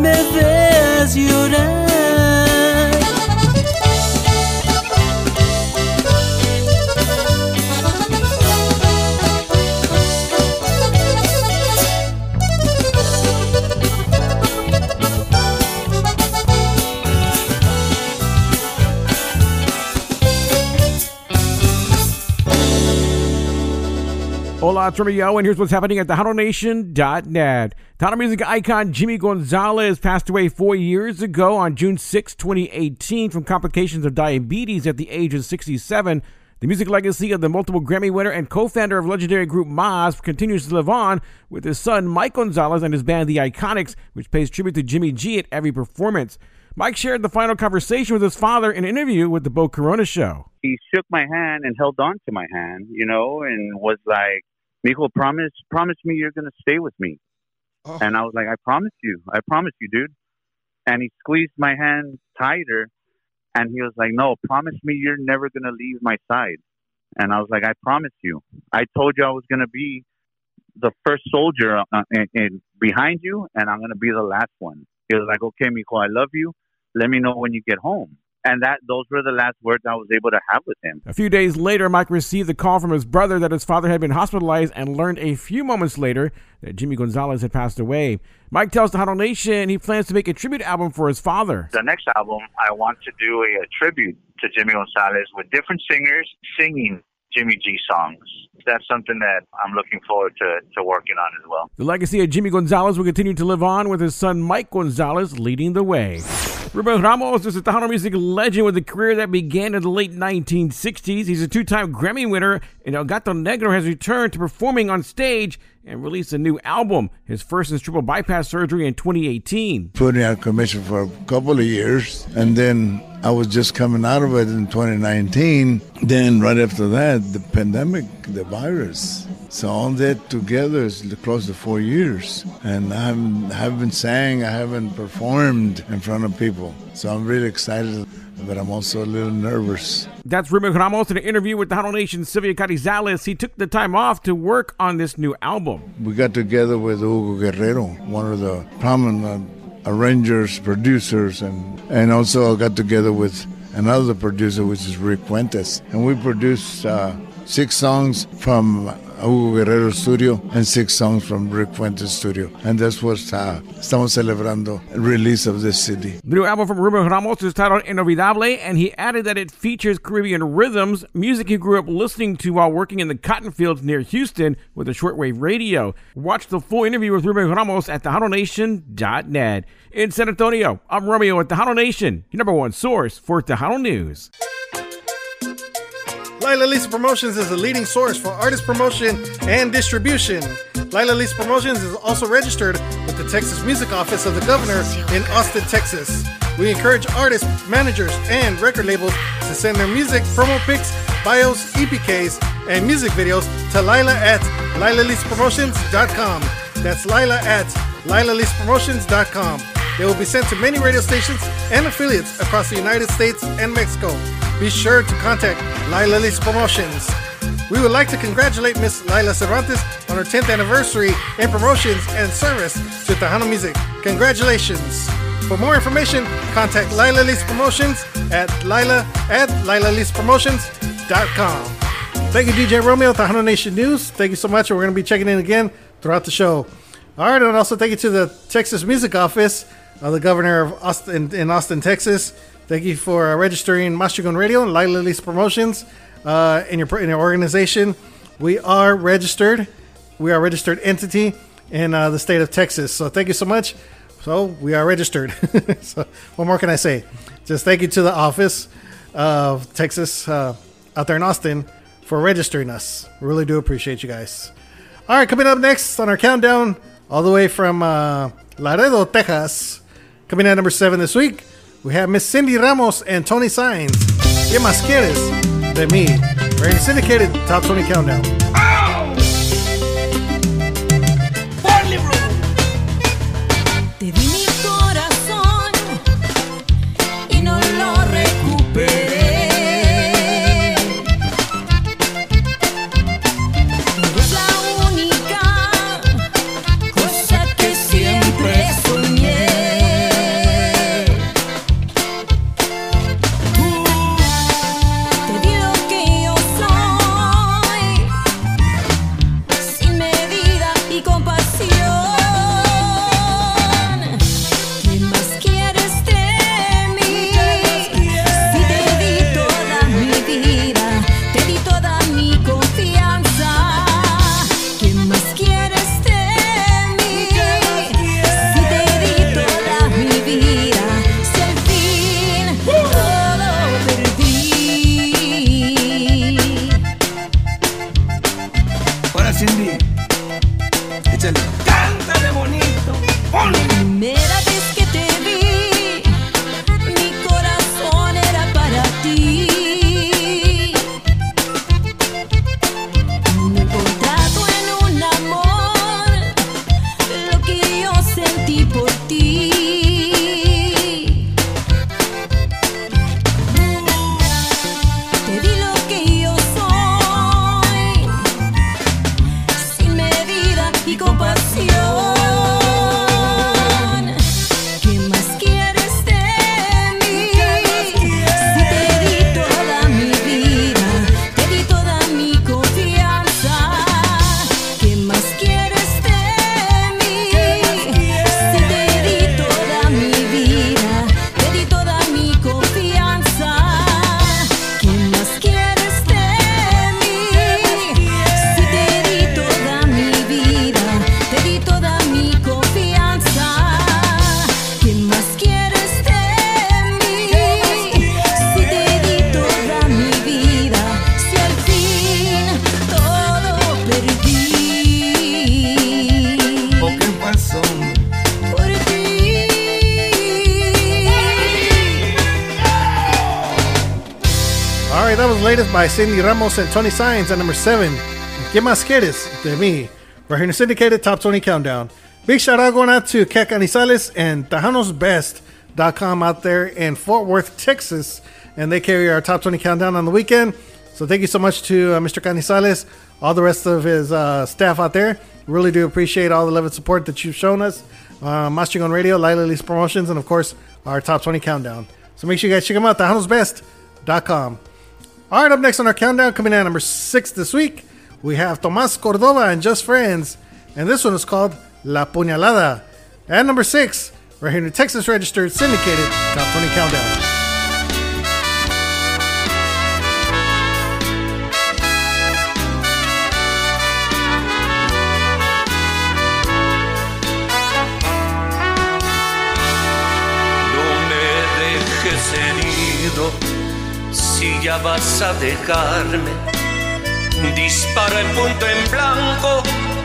S16: me veas llorar.
S6: Hola, it's Romeo, and here's what's happening at TejanoNation.net. Tejano music icon Jimmy Gonzalez passed away four years ago on June 6, 2018, from complications of diabetes at the age of 67. The music legacy of the multiple Grammy winner and co-founder of legendary group Mazz continues to live on with his son Mike Gonzalez and his band The Iconics, which pays tribute to Jimmy G at every performance. Mike shared the final conversation with his father in an interview with the Bo Corona Show.
S17: He shook my hand and held on to my hand, you know, and was like, Mijo, promise, promise me you're gonna stay with me.
S1: Oh.
S17: And I was like, I promise you, I promise you, dude. And he squeezed my hand tighter, and he was like, No, promise me you're never gonna leave my side. And I was like, I promise you. I told you I was gonna be the first soldier uh, in, in behind you, and I'm gonna be the last one. He was like, Okay, Mijo, I love you. Let me know when you get home. And that those were the last words I was able to have with him.
S6: A few days later, Mike received the call from his brother that his father had been hospitalized and learned a few moments later that Jimmy Gonzalez had passed away. Mike tells Tejano Nation he plans to make a tribute album for his father.
S18: The next album, I want to do a, a tribute to Jimmy Gonzalez with different singers singing Jimmy G songs. That's something that I'm looking forward to, to working on as well.
S6: The legacy of Jimmy Gonzalez will continue to live on with his son Mike Gonzalez leading the way. Ruben Ramos is a Tejano music legend with a career that began in the late 1960s. He's a two-time Grammy winner, and El Gato Negro has returned to performing on stage and released a new album, his first since triple bypass surgery in 2018.
S9: Putting out commission for a couple of years, and then I was just coming out of it in 2019. Then right after that, the pandemic, the virus. So all that together is close to four years, and I haven't, haven't sang, I haven't performed in front of people. So I'm really excited, but I'm also a little nervous.
S6: That's Ruben Ramos in an interview with Tejano Nation Sylvia Carizales. He took the time off to work on this new album.
S9: We got together with Hugo Guerrero, one of the prominent arrangers, producers, and and also I got together with another producer, which is Rick Fuentes, and we produced uh, six songs from Hugo Guerrero Studio and six songs from Rick Fuentes Studio, and that's what uh, estamos celebrando el release of this CD.
S6: The new album from Ruben Ramos is titled Inolvidable, and he added that it features Caribbean rhythms, music he grew up listening to while working in the cotton fields near Houston with a shortwave radio. Watch the full interview with Ruben Ramos at TejanoNation.net. In San Antonio, I'm Romeo at Tejano Nation, your number one source for Tejano News.
S1: Lila Lisa Promotions is the leading source for artist promotion and distribution. Lila Lisa Promotions is also registered with the Texas Music Office of the Governor in Austin, Texas. We encourage artists, managers, and record labels to send their music, promo pics, bios, EPKs, and music videos to Lila at LilaLisaPromotions.com. That's Lila at LilaLisaPromotions.com. They will be sent to many radio stations and affiliates across the United States and Mexico. Be sure to contact Lila Lisa Promotions. We would like to congratulate Miss Lila Cervantes on her 10th anniversary in promotions and service to Tejano Music. Congratulations! For more information, contact Lila Lisa Promotions at lila at LilaLisaPromotions.com. Thank you, DJ Romeo, Tejano Nation News. Thank you so much. We're going to be checking in again throughout the show. All right, and also thank you to the Texas Music Office, uh, the governor of Austin in Austin, Texas. Thank you for uh, registering Mas Chingon Radio and Lila Lisa Promotions uh, in your in your organization. We are registered. We are a registered entity in uh, the state of Texas. So thank you so much. So we are registered. so what more can I say? Just thank you to the office of Texas uh, out there in Austin for registering us. Really do appreciate you guys. All right, coming up next on our countdown, all the way from uh, Laredo, Texas. Coming at number seven this week, we have Miss Cindy Ramos and Tony Signs. ¿Qué más quieres de mí? Very syndicated top 20 countdown.
S19: Cindy
S1: Ramos and Tony Signs at number seven. ¿Qué más quieres de mí? Right here in the syndicated Top 20 Countdown. Big shout out going out to Cat Canizales and TejanosBest.com out there in Fort Worth, Texas. And they carry our Top 20 Countdown on the weekend. So thank you so much to uh, Mr. Canizales, all the rest of his uh, staff out there. Really do appreciate all the love and support that you've shown us. Uh, Mas Chingon Radio, Lila Lisa Promotions, and of course, our Top 20 Countdown. So make sure you guys check them out, TejanosBest.com. All right, up next on our countdown, coming in at number six this week, we have Tomas Cordova and Just Friends, and this one is called La Puñalada. At number six, right here in the Texas Registered Syndicated Top 20 Countdown.
S20: Vas a dejarme. Dispara el punto en blanco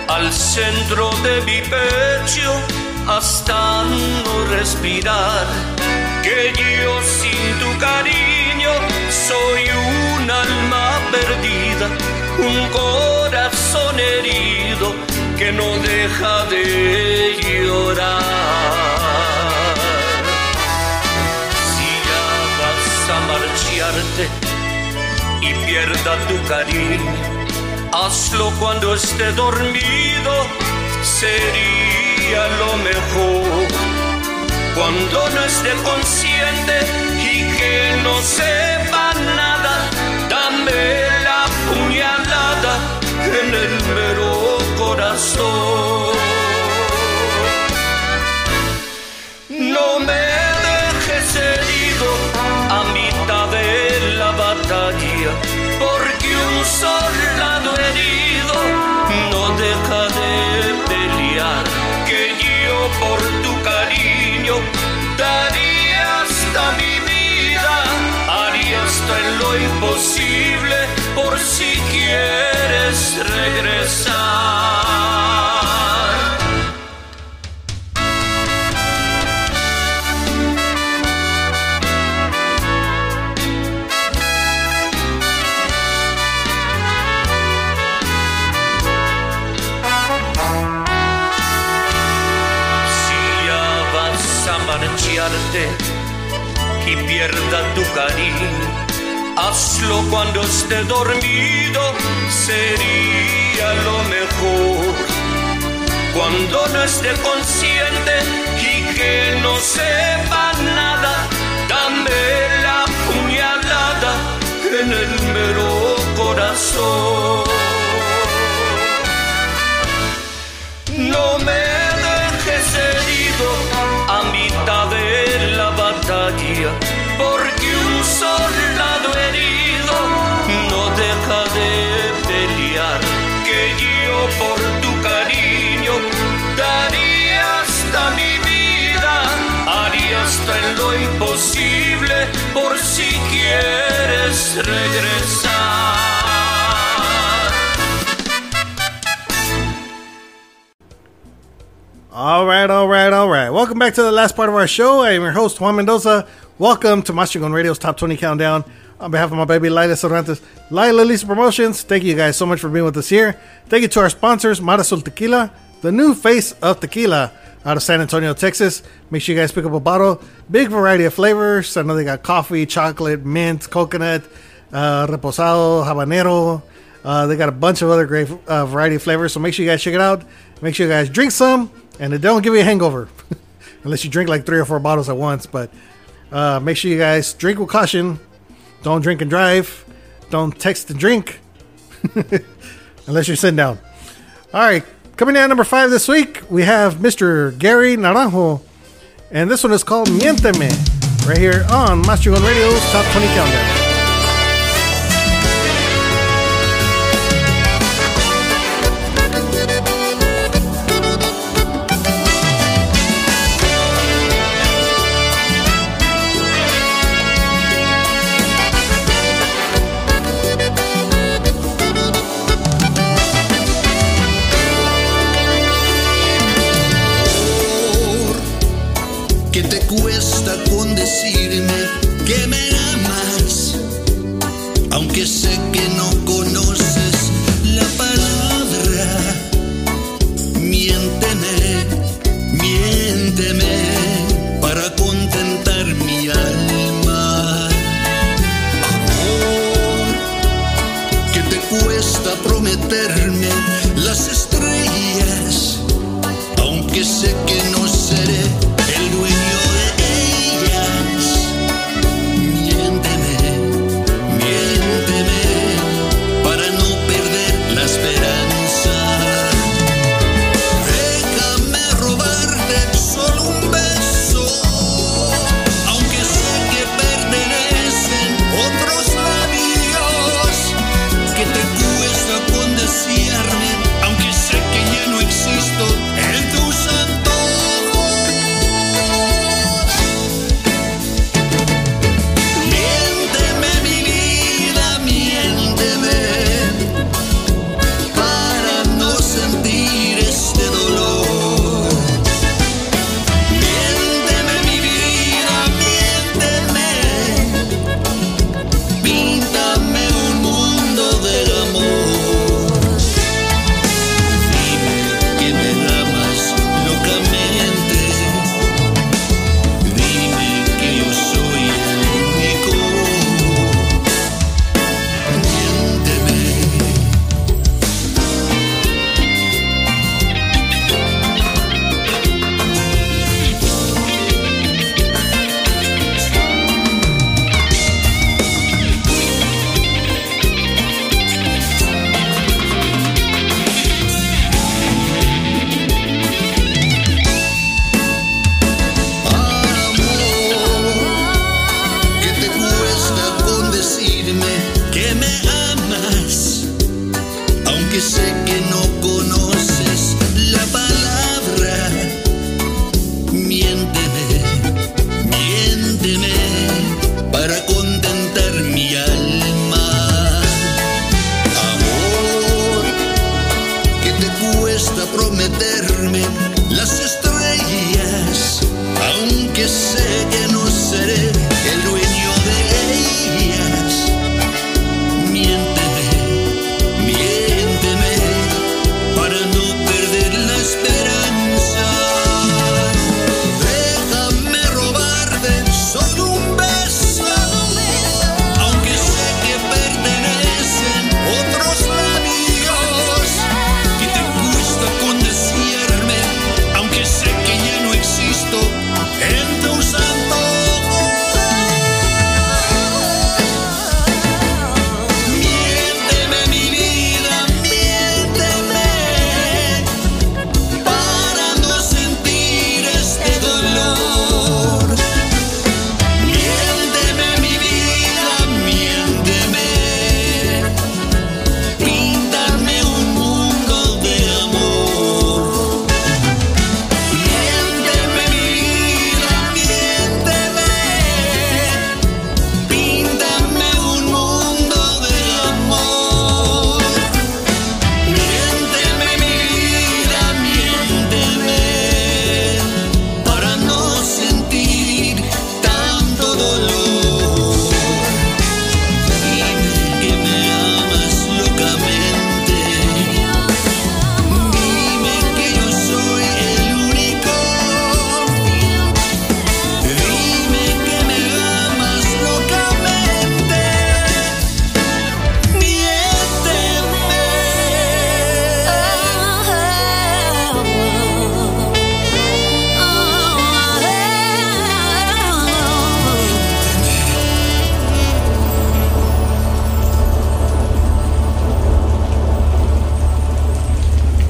S20: al centro de mi pecho hasta no respirar. Que yo sin tu cariño soy un alma perdida, un corazón herido que no deja de llorar. Y pierda tu cariño, hazlo cuando esté dormido, sería lo mejor. Cuando no esté consciente y que no sepa nada, dame la puñalada en el mero corazón. Quieres regresar. Si ya vas a marcharte y pierda tu cariño, hazlo cuando esté dormido, sería lo mejor. Cuando no esté consciente y que no sepa nada, dame la puñalada en el mero corazón. No me lo imposible por si quieres regresar.
S21: All right, all right, all right. Welcome back to the last part of our show. I am your host, Juan Mendoza. Welcome to Mas Chingon Radio's Top 20 Countdown. On behalf of my baby Lila Cervantes, Lila Lisa Promotions, thank you guys so much for being with us here. Thank you to our sponsors, Marasul Tequila, the new face of tequila, out of San Antonio, Texas. Make sure you guys pick up a bottle. Big variety of flavors. I know they got coffee, chocolate, mint, coconut, uh, reposado, habanero. Uh, they got a bunch of other great uh, variety of flavors. So make sure you guys check it out. Make sure you guys drink some, and it don't give you a hangover, unless you drink like three or four bottles at once. But uh, make sure you guys drink with caution. Don't drink and drive. Don't text and drink, unless you're sitting down. All right, coming in at number five this week, we have Mr. Gary Naranjo, and this one is called Miénteme, right here on Mas Chingon Radio's Top 20 Countdown.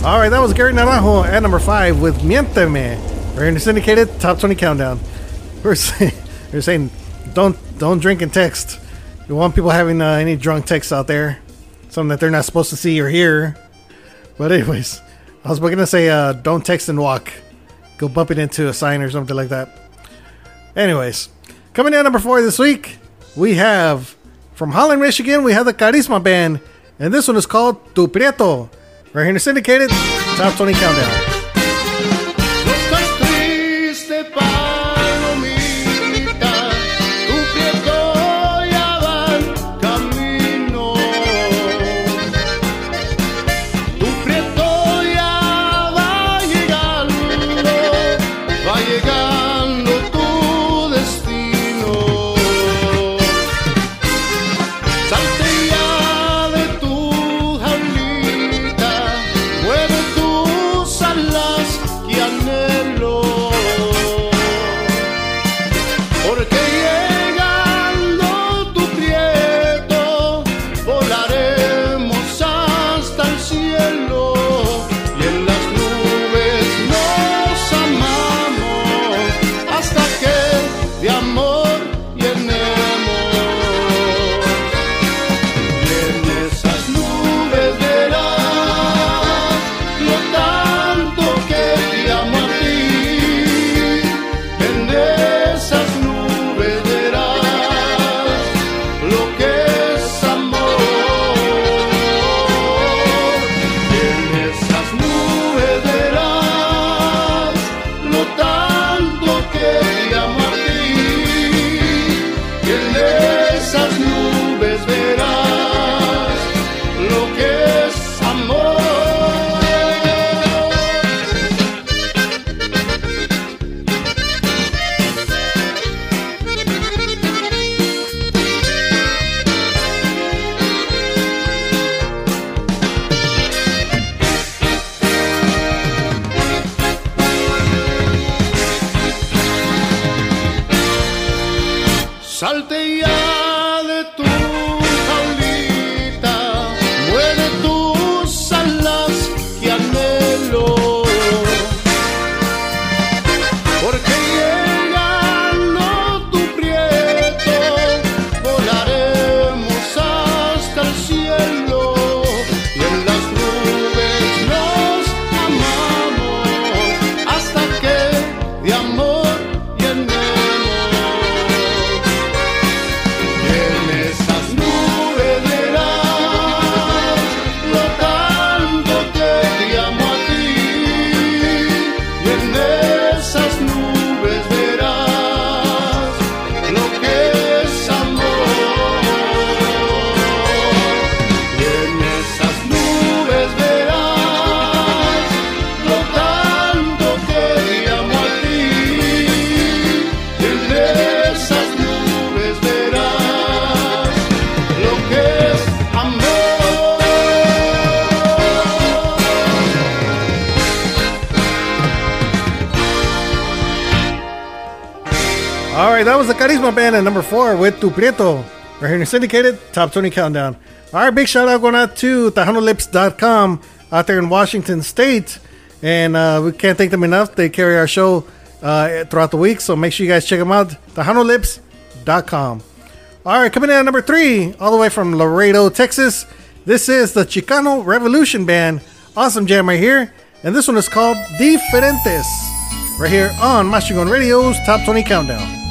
S1: All right, that was Gary Naranjo at number five with Mienteme. We're in the syndicated top 20 countdown. We're saying, we're saying don't don't drink and text. We want people having uh, any drunk texts out there, something that they're not supposed to see or hear. But anyways, I was going to say uh, don't text and walk. Go bumping into a sign or something like that. Anyways, coming in at number four this week, we have from Holland, Michigan, we have the Carisma Band, and this one is called Tu Prieto. Right here in the syndicated top 20 countdown. Right, that was the Carisma Band at number four with Tu Prieto. Right here in syndicated top 20 countdown. All right, big shout out going out to TejanoLips.com out there in Washington State. And uh, we can't thank them enough. They carry our show uh, throughout the week, so make sure you guys check them out. TejanoLips.com. All right, coming in at number three, all the way from Laredo, Texas. This is the Chicano Revolution Band. Awesome jam right here. And this one is called Diferentes. Right here on Mas Chingon Radio's Top 20 Countdown.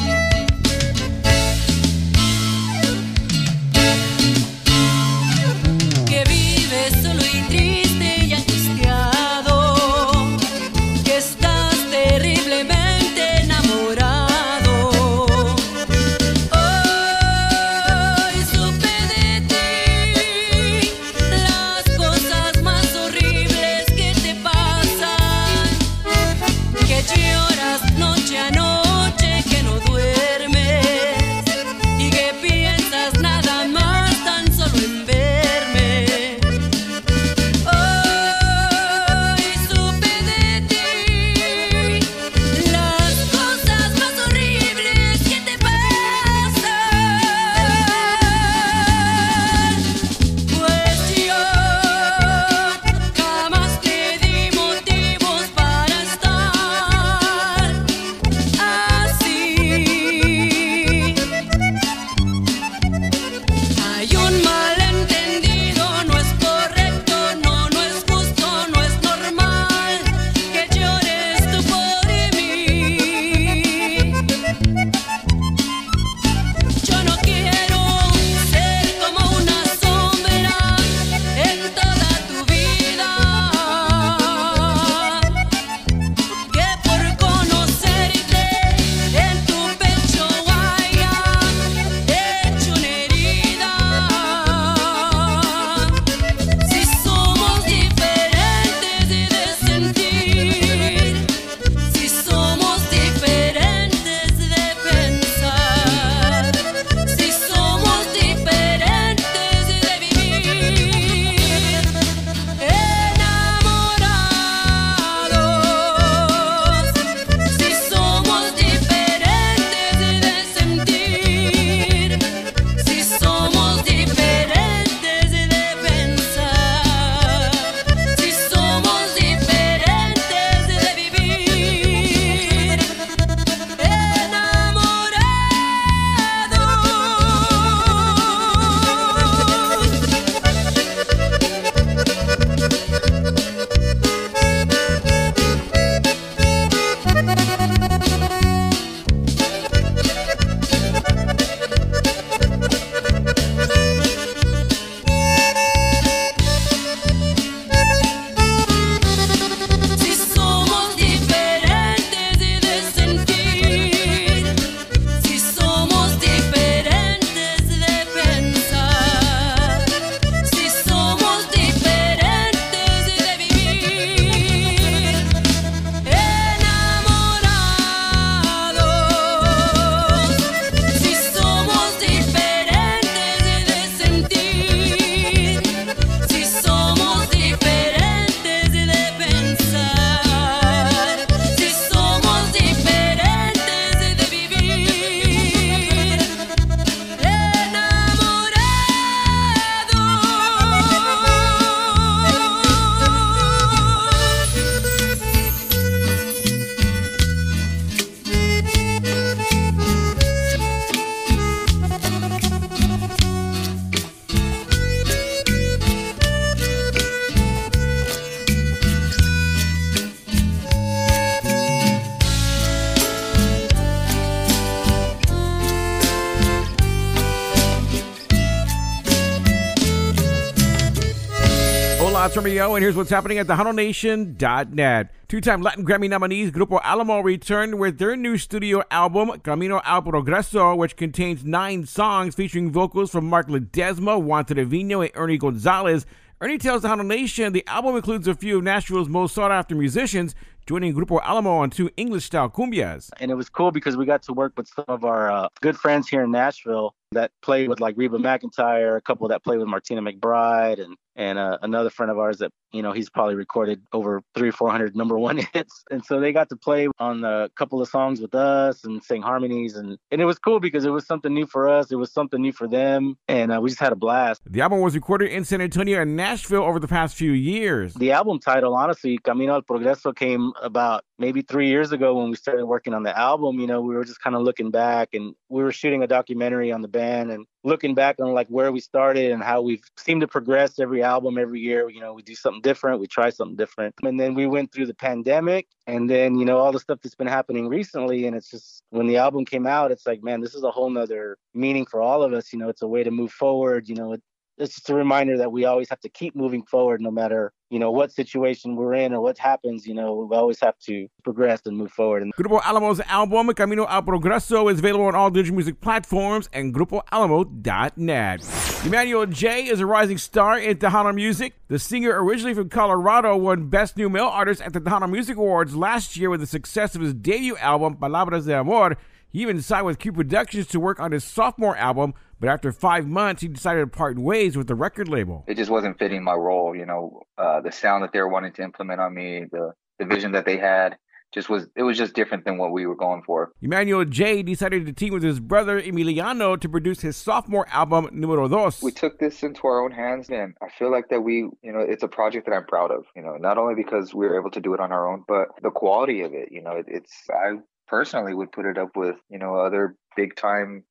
S6: And here's what's happening at TejanoNation.net. Two-time Latin Grammy nominees Grupo Alamo returned with their new studio album, Camino al Progreso, which contains nine songs featuring vocals from Mark Ledesma, Juan Trevino, and Ernie Gonzalez. Ernie tells Tejano Nation the album includes a few of Nashville's most sought-after musicians, joining Grupo Alamo on two English-style cumbias.
S7: And it was cool because we got to work with some of our uh, good friends here in Nashville that played with like Reba McEntire, a couple that played with Martina McBride, and and uh, another friend of ours that you know he's probably recorded over three or four hundred number one hits, and so they got to play on a couple of songs with us and sing harmonies, and and it was cool because it was something new for us, it was something new for them, and uh, we just had a blast.
S6: The album was recorded in San Antonio and Nashville over the past few years.
S7: The album title, honestly, Camino al Progreso, came about maybe three years ago when we started working on the album. You know, we were just kind of looking back, and we were shooting a documentary on the band and looking back on like where we started and how we've seemed to progress every album every year you know we do something different we try something different. And then we went through the pandemic and then you know all the stuff that's been happening recently and it's just when the album came out it's like man this is a whole nother meaning for all of us you know it's a way to move forward you know it, it's just a reminder that we always have to keep moving forward no matter you know what situation we're in or what happens you know we always have to progress and move forward and
S6: Grupo Alamo's album Camino al Progreso is available on all digital music platforms and grupoalamo.net. Emmanuel J is a rising star in Tejano music. The singer originally from Colorado won Best New Male Artist at the Tejano Music Awards last year with the success of his debut album Palabras de Amor. He even signed with Q Productions to work on his sophomore album, but after five months, he decided to part ways with the record label.
S8: It just wasn't fitting my role, you know, uh, the sound that they were wanting to implement on me, the, the vision that they had. Just was it was just different than what we were going for.
S6: Emmanuel J decided to team with his brother Emiliano to produce his sophomore album Numero Dos.
S8: We took this into our own hands and I feel like that we, you know, it's a project that I'm proud of, you know, not only because we were able to do it on our own, but the quality of it, you know, it, it's I personally would put it up with, you know, other big time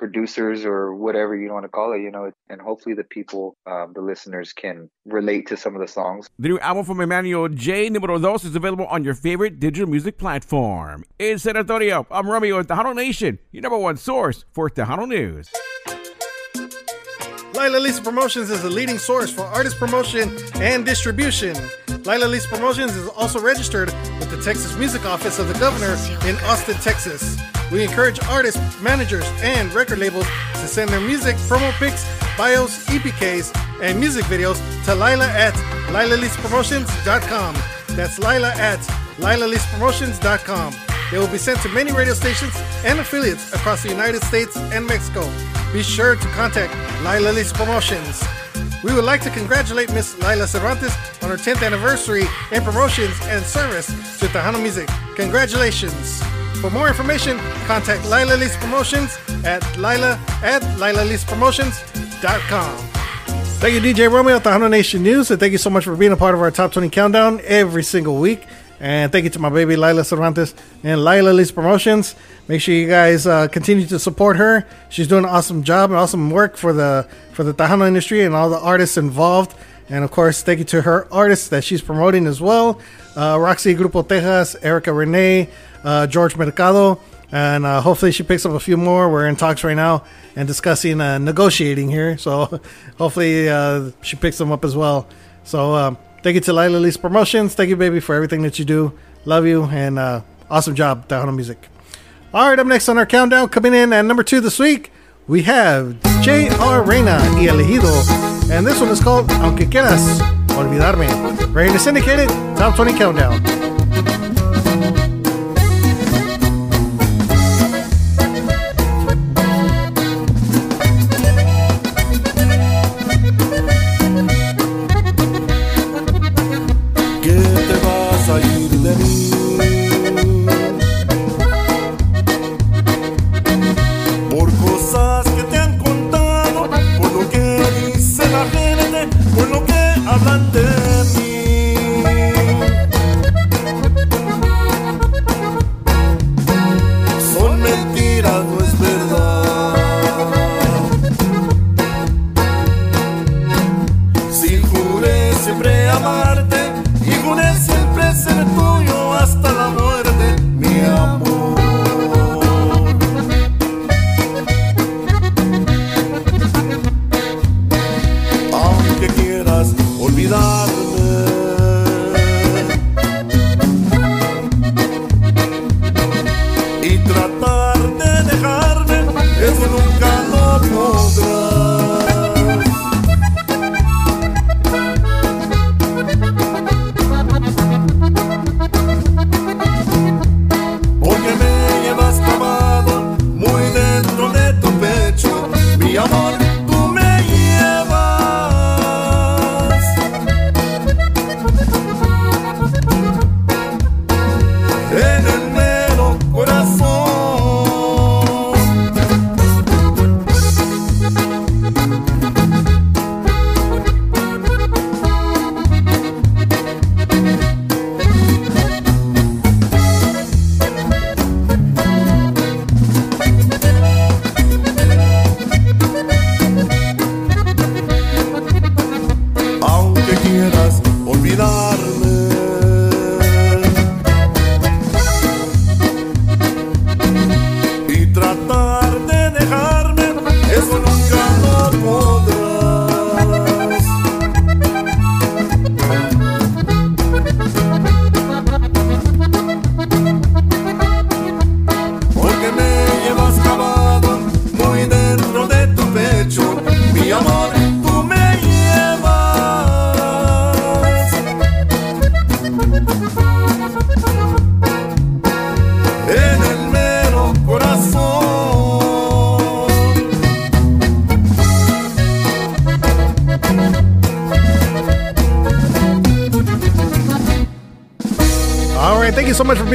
S8: producers or whatever you want to call it, you know, and hopefully the people, um, the listeners can relate to some of the songs.
S6: The new album from Emmanuel J, Numero Dos, is available on your favorite digital music platform. In San Antonio, I'm Romeo at Tejano Nation, your number one source for Tejano News.
S1: Lila Lisa Promotions is a leading source for artist promotion and distribution. Lila Lisa Promotions is also registered with the Texas Music Office of the Governor in Austin, Texas. We encourage artists, managers, and record labels to send their music, promo pics, bios, EPKs, and music videos to Lila at LilaLisaPromotions.com. That's Lila at LilaLisaPromotions.com. They will be sent to many radio stations and affiliates across the United States and Mexico. Be sure to contact Lila Lisa Promotions. We would like to congratulate Miss Lila Cervantes on her 10th anniversary in promotions and service to Tejano Music. Congratulations! For more information, contact Lila Lisa Promotions at Lila at LilaLisaPromotions.com. Thank you, DJ Romeo Tejano Nation News, and thank you so much for being a part of our Top 20 Countdown every single week. And thank you to my baby Lila Cervantes and Lila Lisa Promotions. Make sure you guys uh, continue to support her. She's doing an awesome job and awesome work for the for the Tejano industry and all the artists involved. And of course, thank you to her artists that she's promoting as well: uh, Roxy Grupo Tejas, Erica Renee, uh, George Mercado, and uh, hopefully she picks up a few more. We're in talks right now and discussing uh, negotiating here, so hopefully uh, she picks them up as well. So. Um, Thank you to Lila Lisa Promotions. Thank you, baby, for everything that you do. Love you and uh, awesome job, Tejano Music. All right, up next on our countdown, coming in at number two this week, we have J.R. Reina y Elegido. And this one is called Aunque Quieras Olvidarme. Ready to syndicate it? Top 20 Countdown.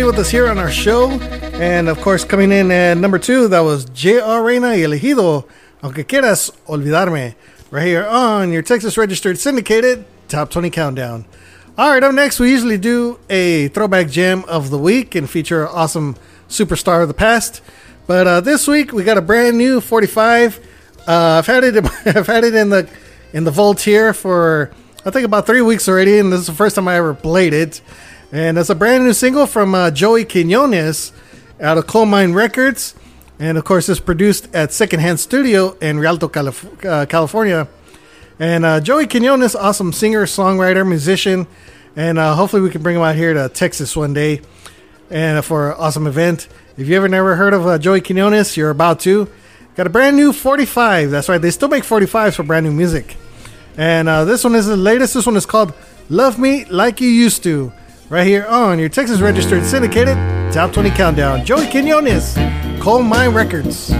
S1: With us here on our show. And of course, coming in at number two, that was J.R. Reina y Elegido, Aunque Quieras Olvidarme, right here on your Texas Registered Syndicated Top 20 Countdown. All right, up next, we usually do a throwback jam of the week and feature an awesome superstar of the past. But uh, this week, we got a brand new 45. Uh, I've had it. I've had it in the in the vault here for I think about three weeks already, and this is the first time I ever played it. And that's a brand new single from uh, Joey Quinones out of Coal Mine Records. And of course, it's produced at Secondhand Studio in Rialto, Calif- uh, California. And uh, Joey Quinones, awesome singer, songwriter, musician. And uh, hopefully, we can bring him out here to Texas one day and uh, for an awesome event. If you ever never heard of uh, Joey Quinones, you're about to. Got a brand new 45. That's right, they still make 45s for brand new music. And this one is the latest. This one is called Love Me Like You Used to. Right here on your Texas Registered Syndicated Top 20 Countdown. Joey Quinones, Coal Mine Records.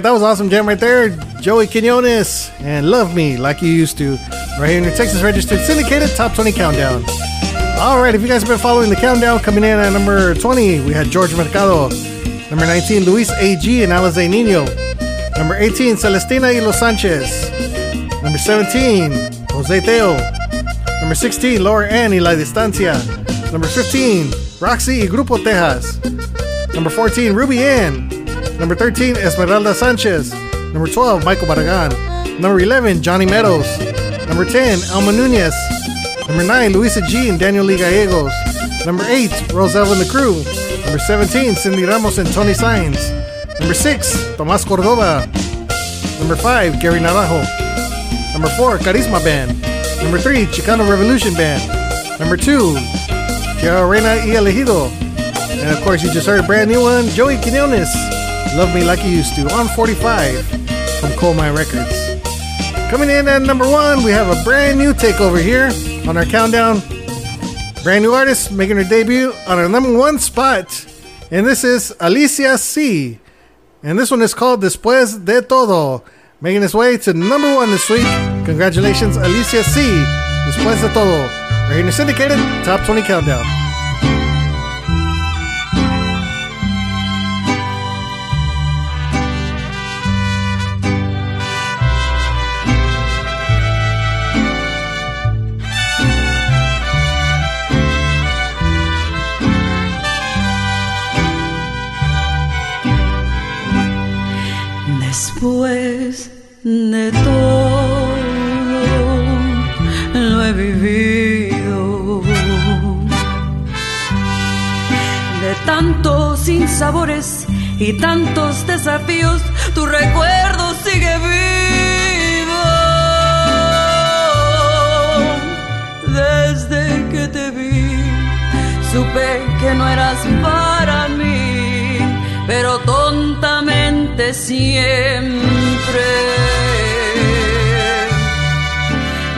S1: Right, that was awesome jam right there. Joey Quinones and Love Me Like You Used to. Right here in your Texas Registered Syndicated Top 20 Countdown. All right, if you guys have been following the countdown, coming in at number 20, we had George Mercado. Number 19, Luis A.G. and Alize Nino. Number 18, Celestina y Los Sanchez. Number 17, Jose Teo. Number 16, Laura Ann y La Distancia. Number 15, Roxy y Grupo Tejas. Number 14, Ruby Ann. Number 13, Esmeralda Sanchez. Number 12, Michael Barragan. Number 11, Johnny Meadows. Number 10, Alma Nunez. Number 9, Luisa G and Daniel Lee Gallegos. Number 8, Roselle and the Crew. Number 17, Cindy Ramos and Tony Sainz. Number 6, Tomas Cordova. Number 5, Gary Naranjo. Number 4, Carisma Band. Number 3, Chicano Revolution Band. Number two, Tierra Reina y Elegido. And of course, you just heard a brand new one, Joey Quinones, Love Me Like You Used To, on 45 from Coal Mine Records. Coming in at number one, we have a brand new takeover here on our countdown. Brand new artist making her debut on our number one spot. And this is Alicia C. And this one is called Después de Todo. Making its way to number one this week. Congratulations, Alicia C. Después de Todo. Right in the syndicated Top 20 Countdown.
S5: Después de todo lo he vivido, de tantos sinsabores y tantos desafíos, tu recuerdo sigue vivo. Desde que te vi, supe que no eras para mí, pero siempre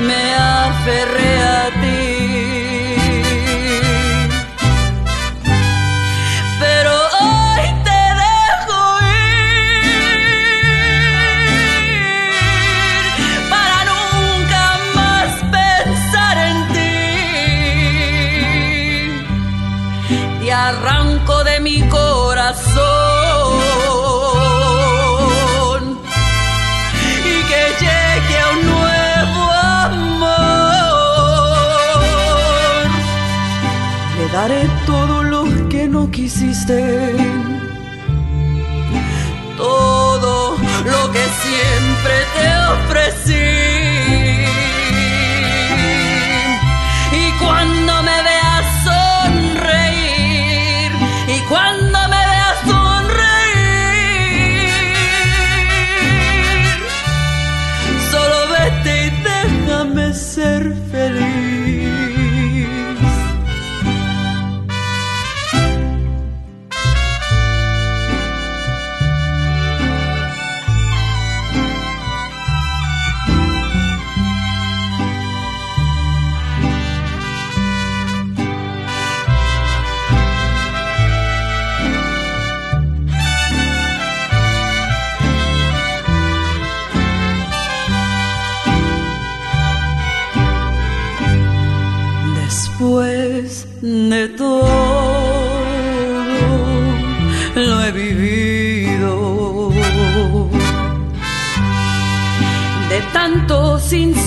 S5: me aferré a ti. Todo lo que siempre te ofrecí.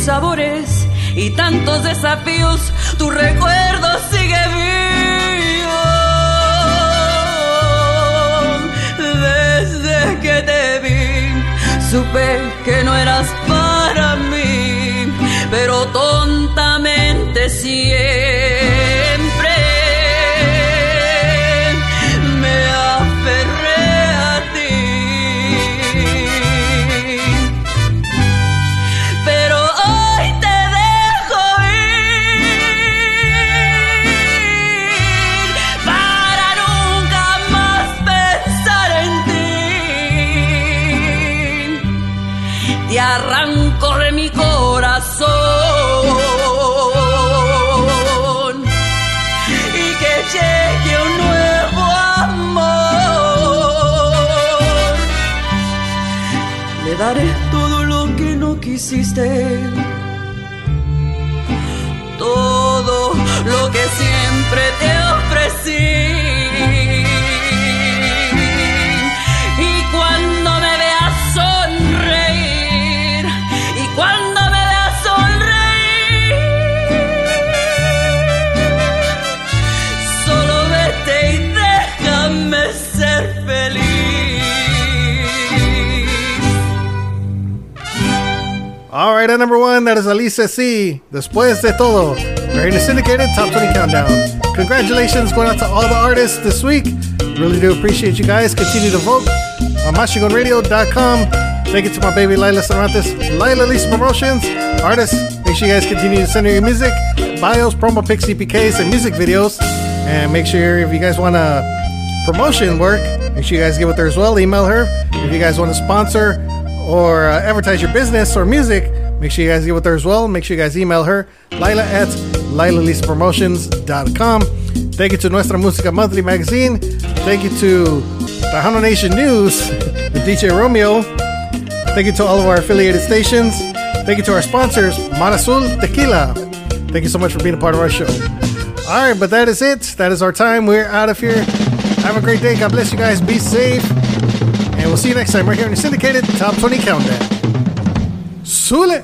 S5: Sinsabores y tantos desafíos, tu recuerdo sigue vivo. Desde que te vi, supe que no eras para mí, pero tontamente siempre
S1: right, at number one, that is Alicia C. Después de todo, here in the syndicated Top 20 Countdown. Congratulations going out to all the artists this week. Really do appreciate you guys. Continue to vote on MasChingonRadio.com. Thank you to my baby Lila Cervantes, Lila Lisa Promotions, artist Make sure you guys continue to send her your music, bios, promo pics, EPKs, and music videos. And make sure if you guys want to promotion work, make sure you guys get with her as well. Email her. If you guys want to sponsor or uh, advertise your business or music, make sure you guys get with her as well. Make sure you guys email her, Lila at LilaLisaPromotions.com. Thank you to Nuestra Música Monthly Magazine. Thank you to Tejano Nation News with DJ Romeo. Thank you to all of our affiliated stations. Thank you to our sponsors, Marasul Tequila. Thank you so much for being a part of our show. All right, but that is it. That is our time. We're out of here. Have a great day. God bless you guys. Be safe. And we'll see you next time right here on your syndicated Top 20 Countdown. Sule.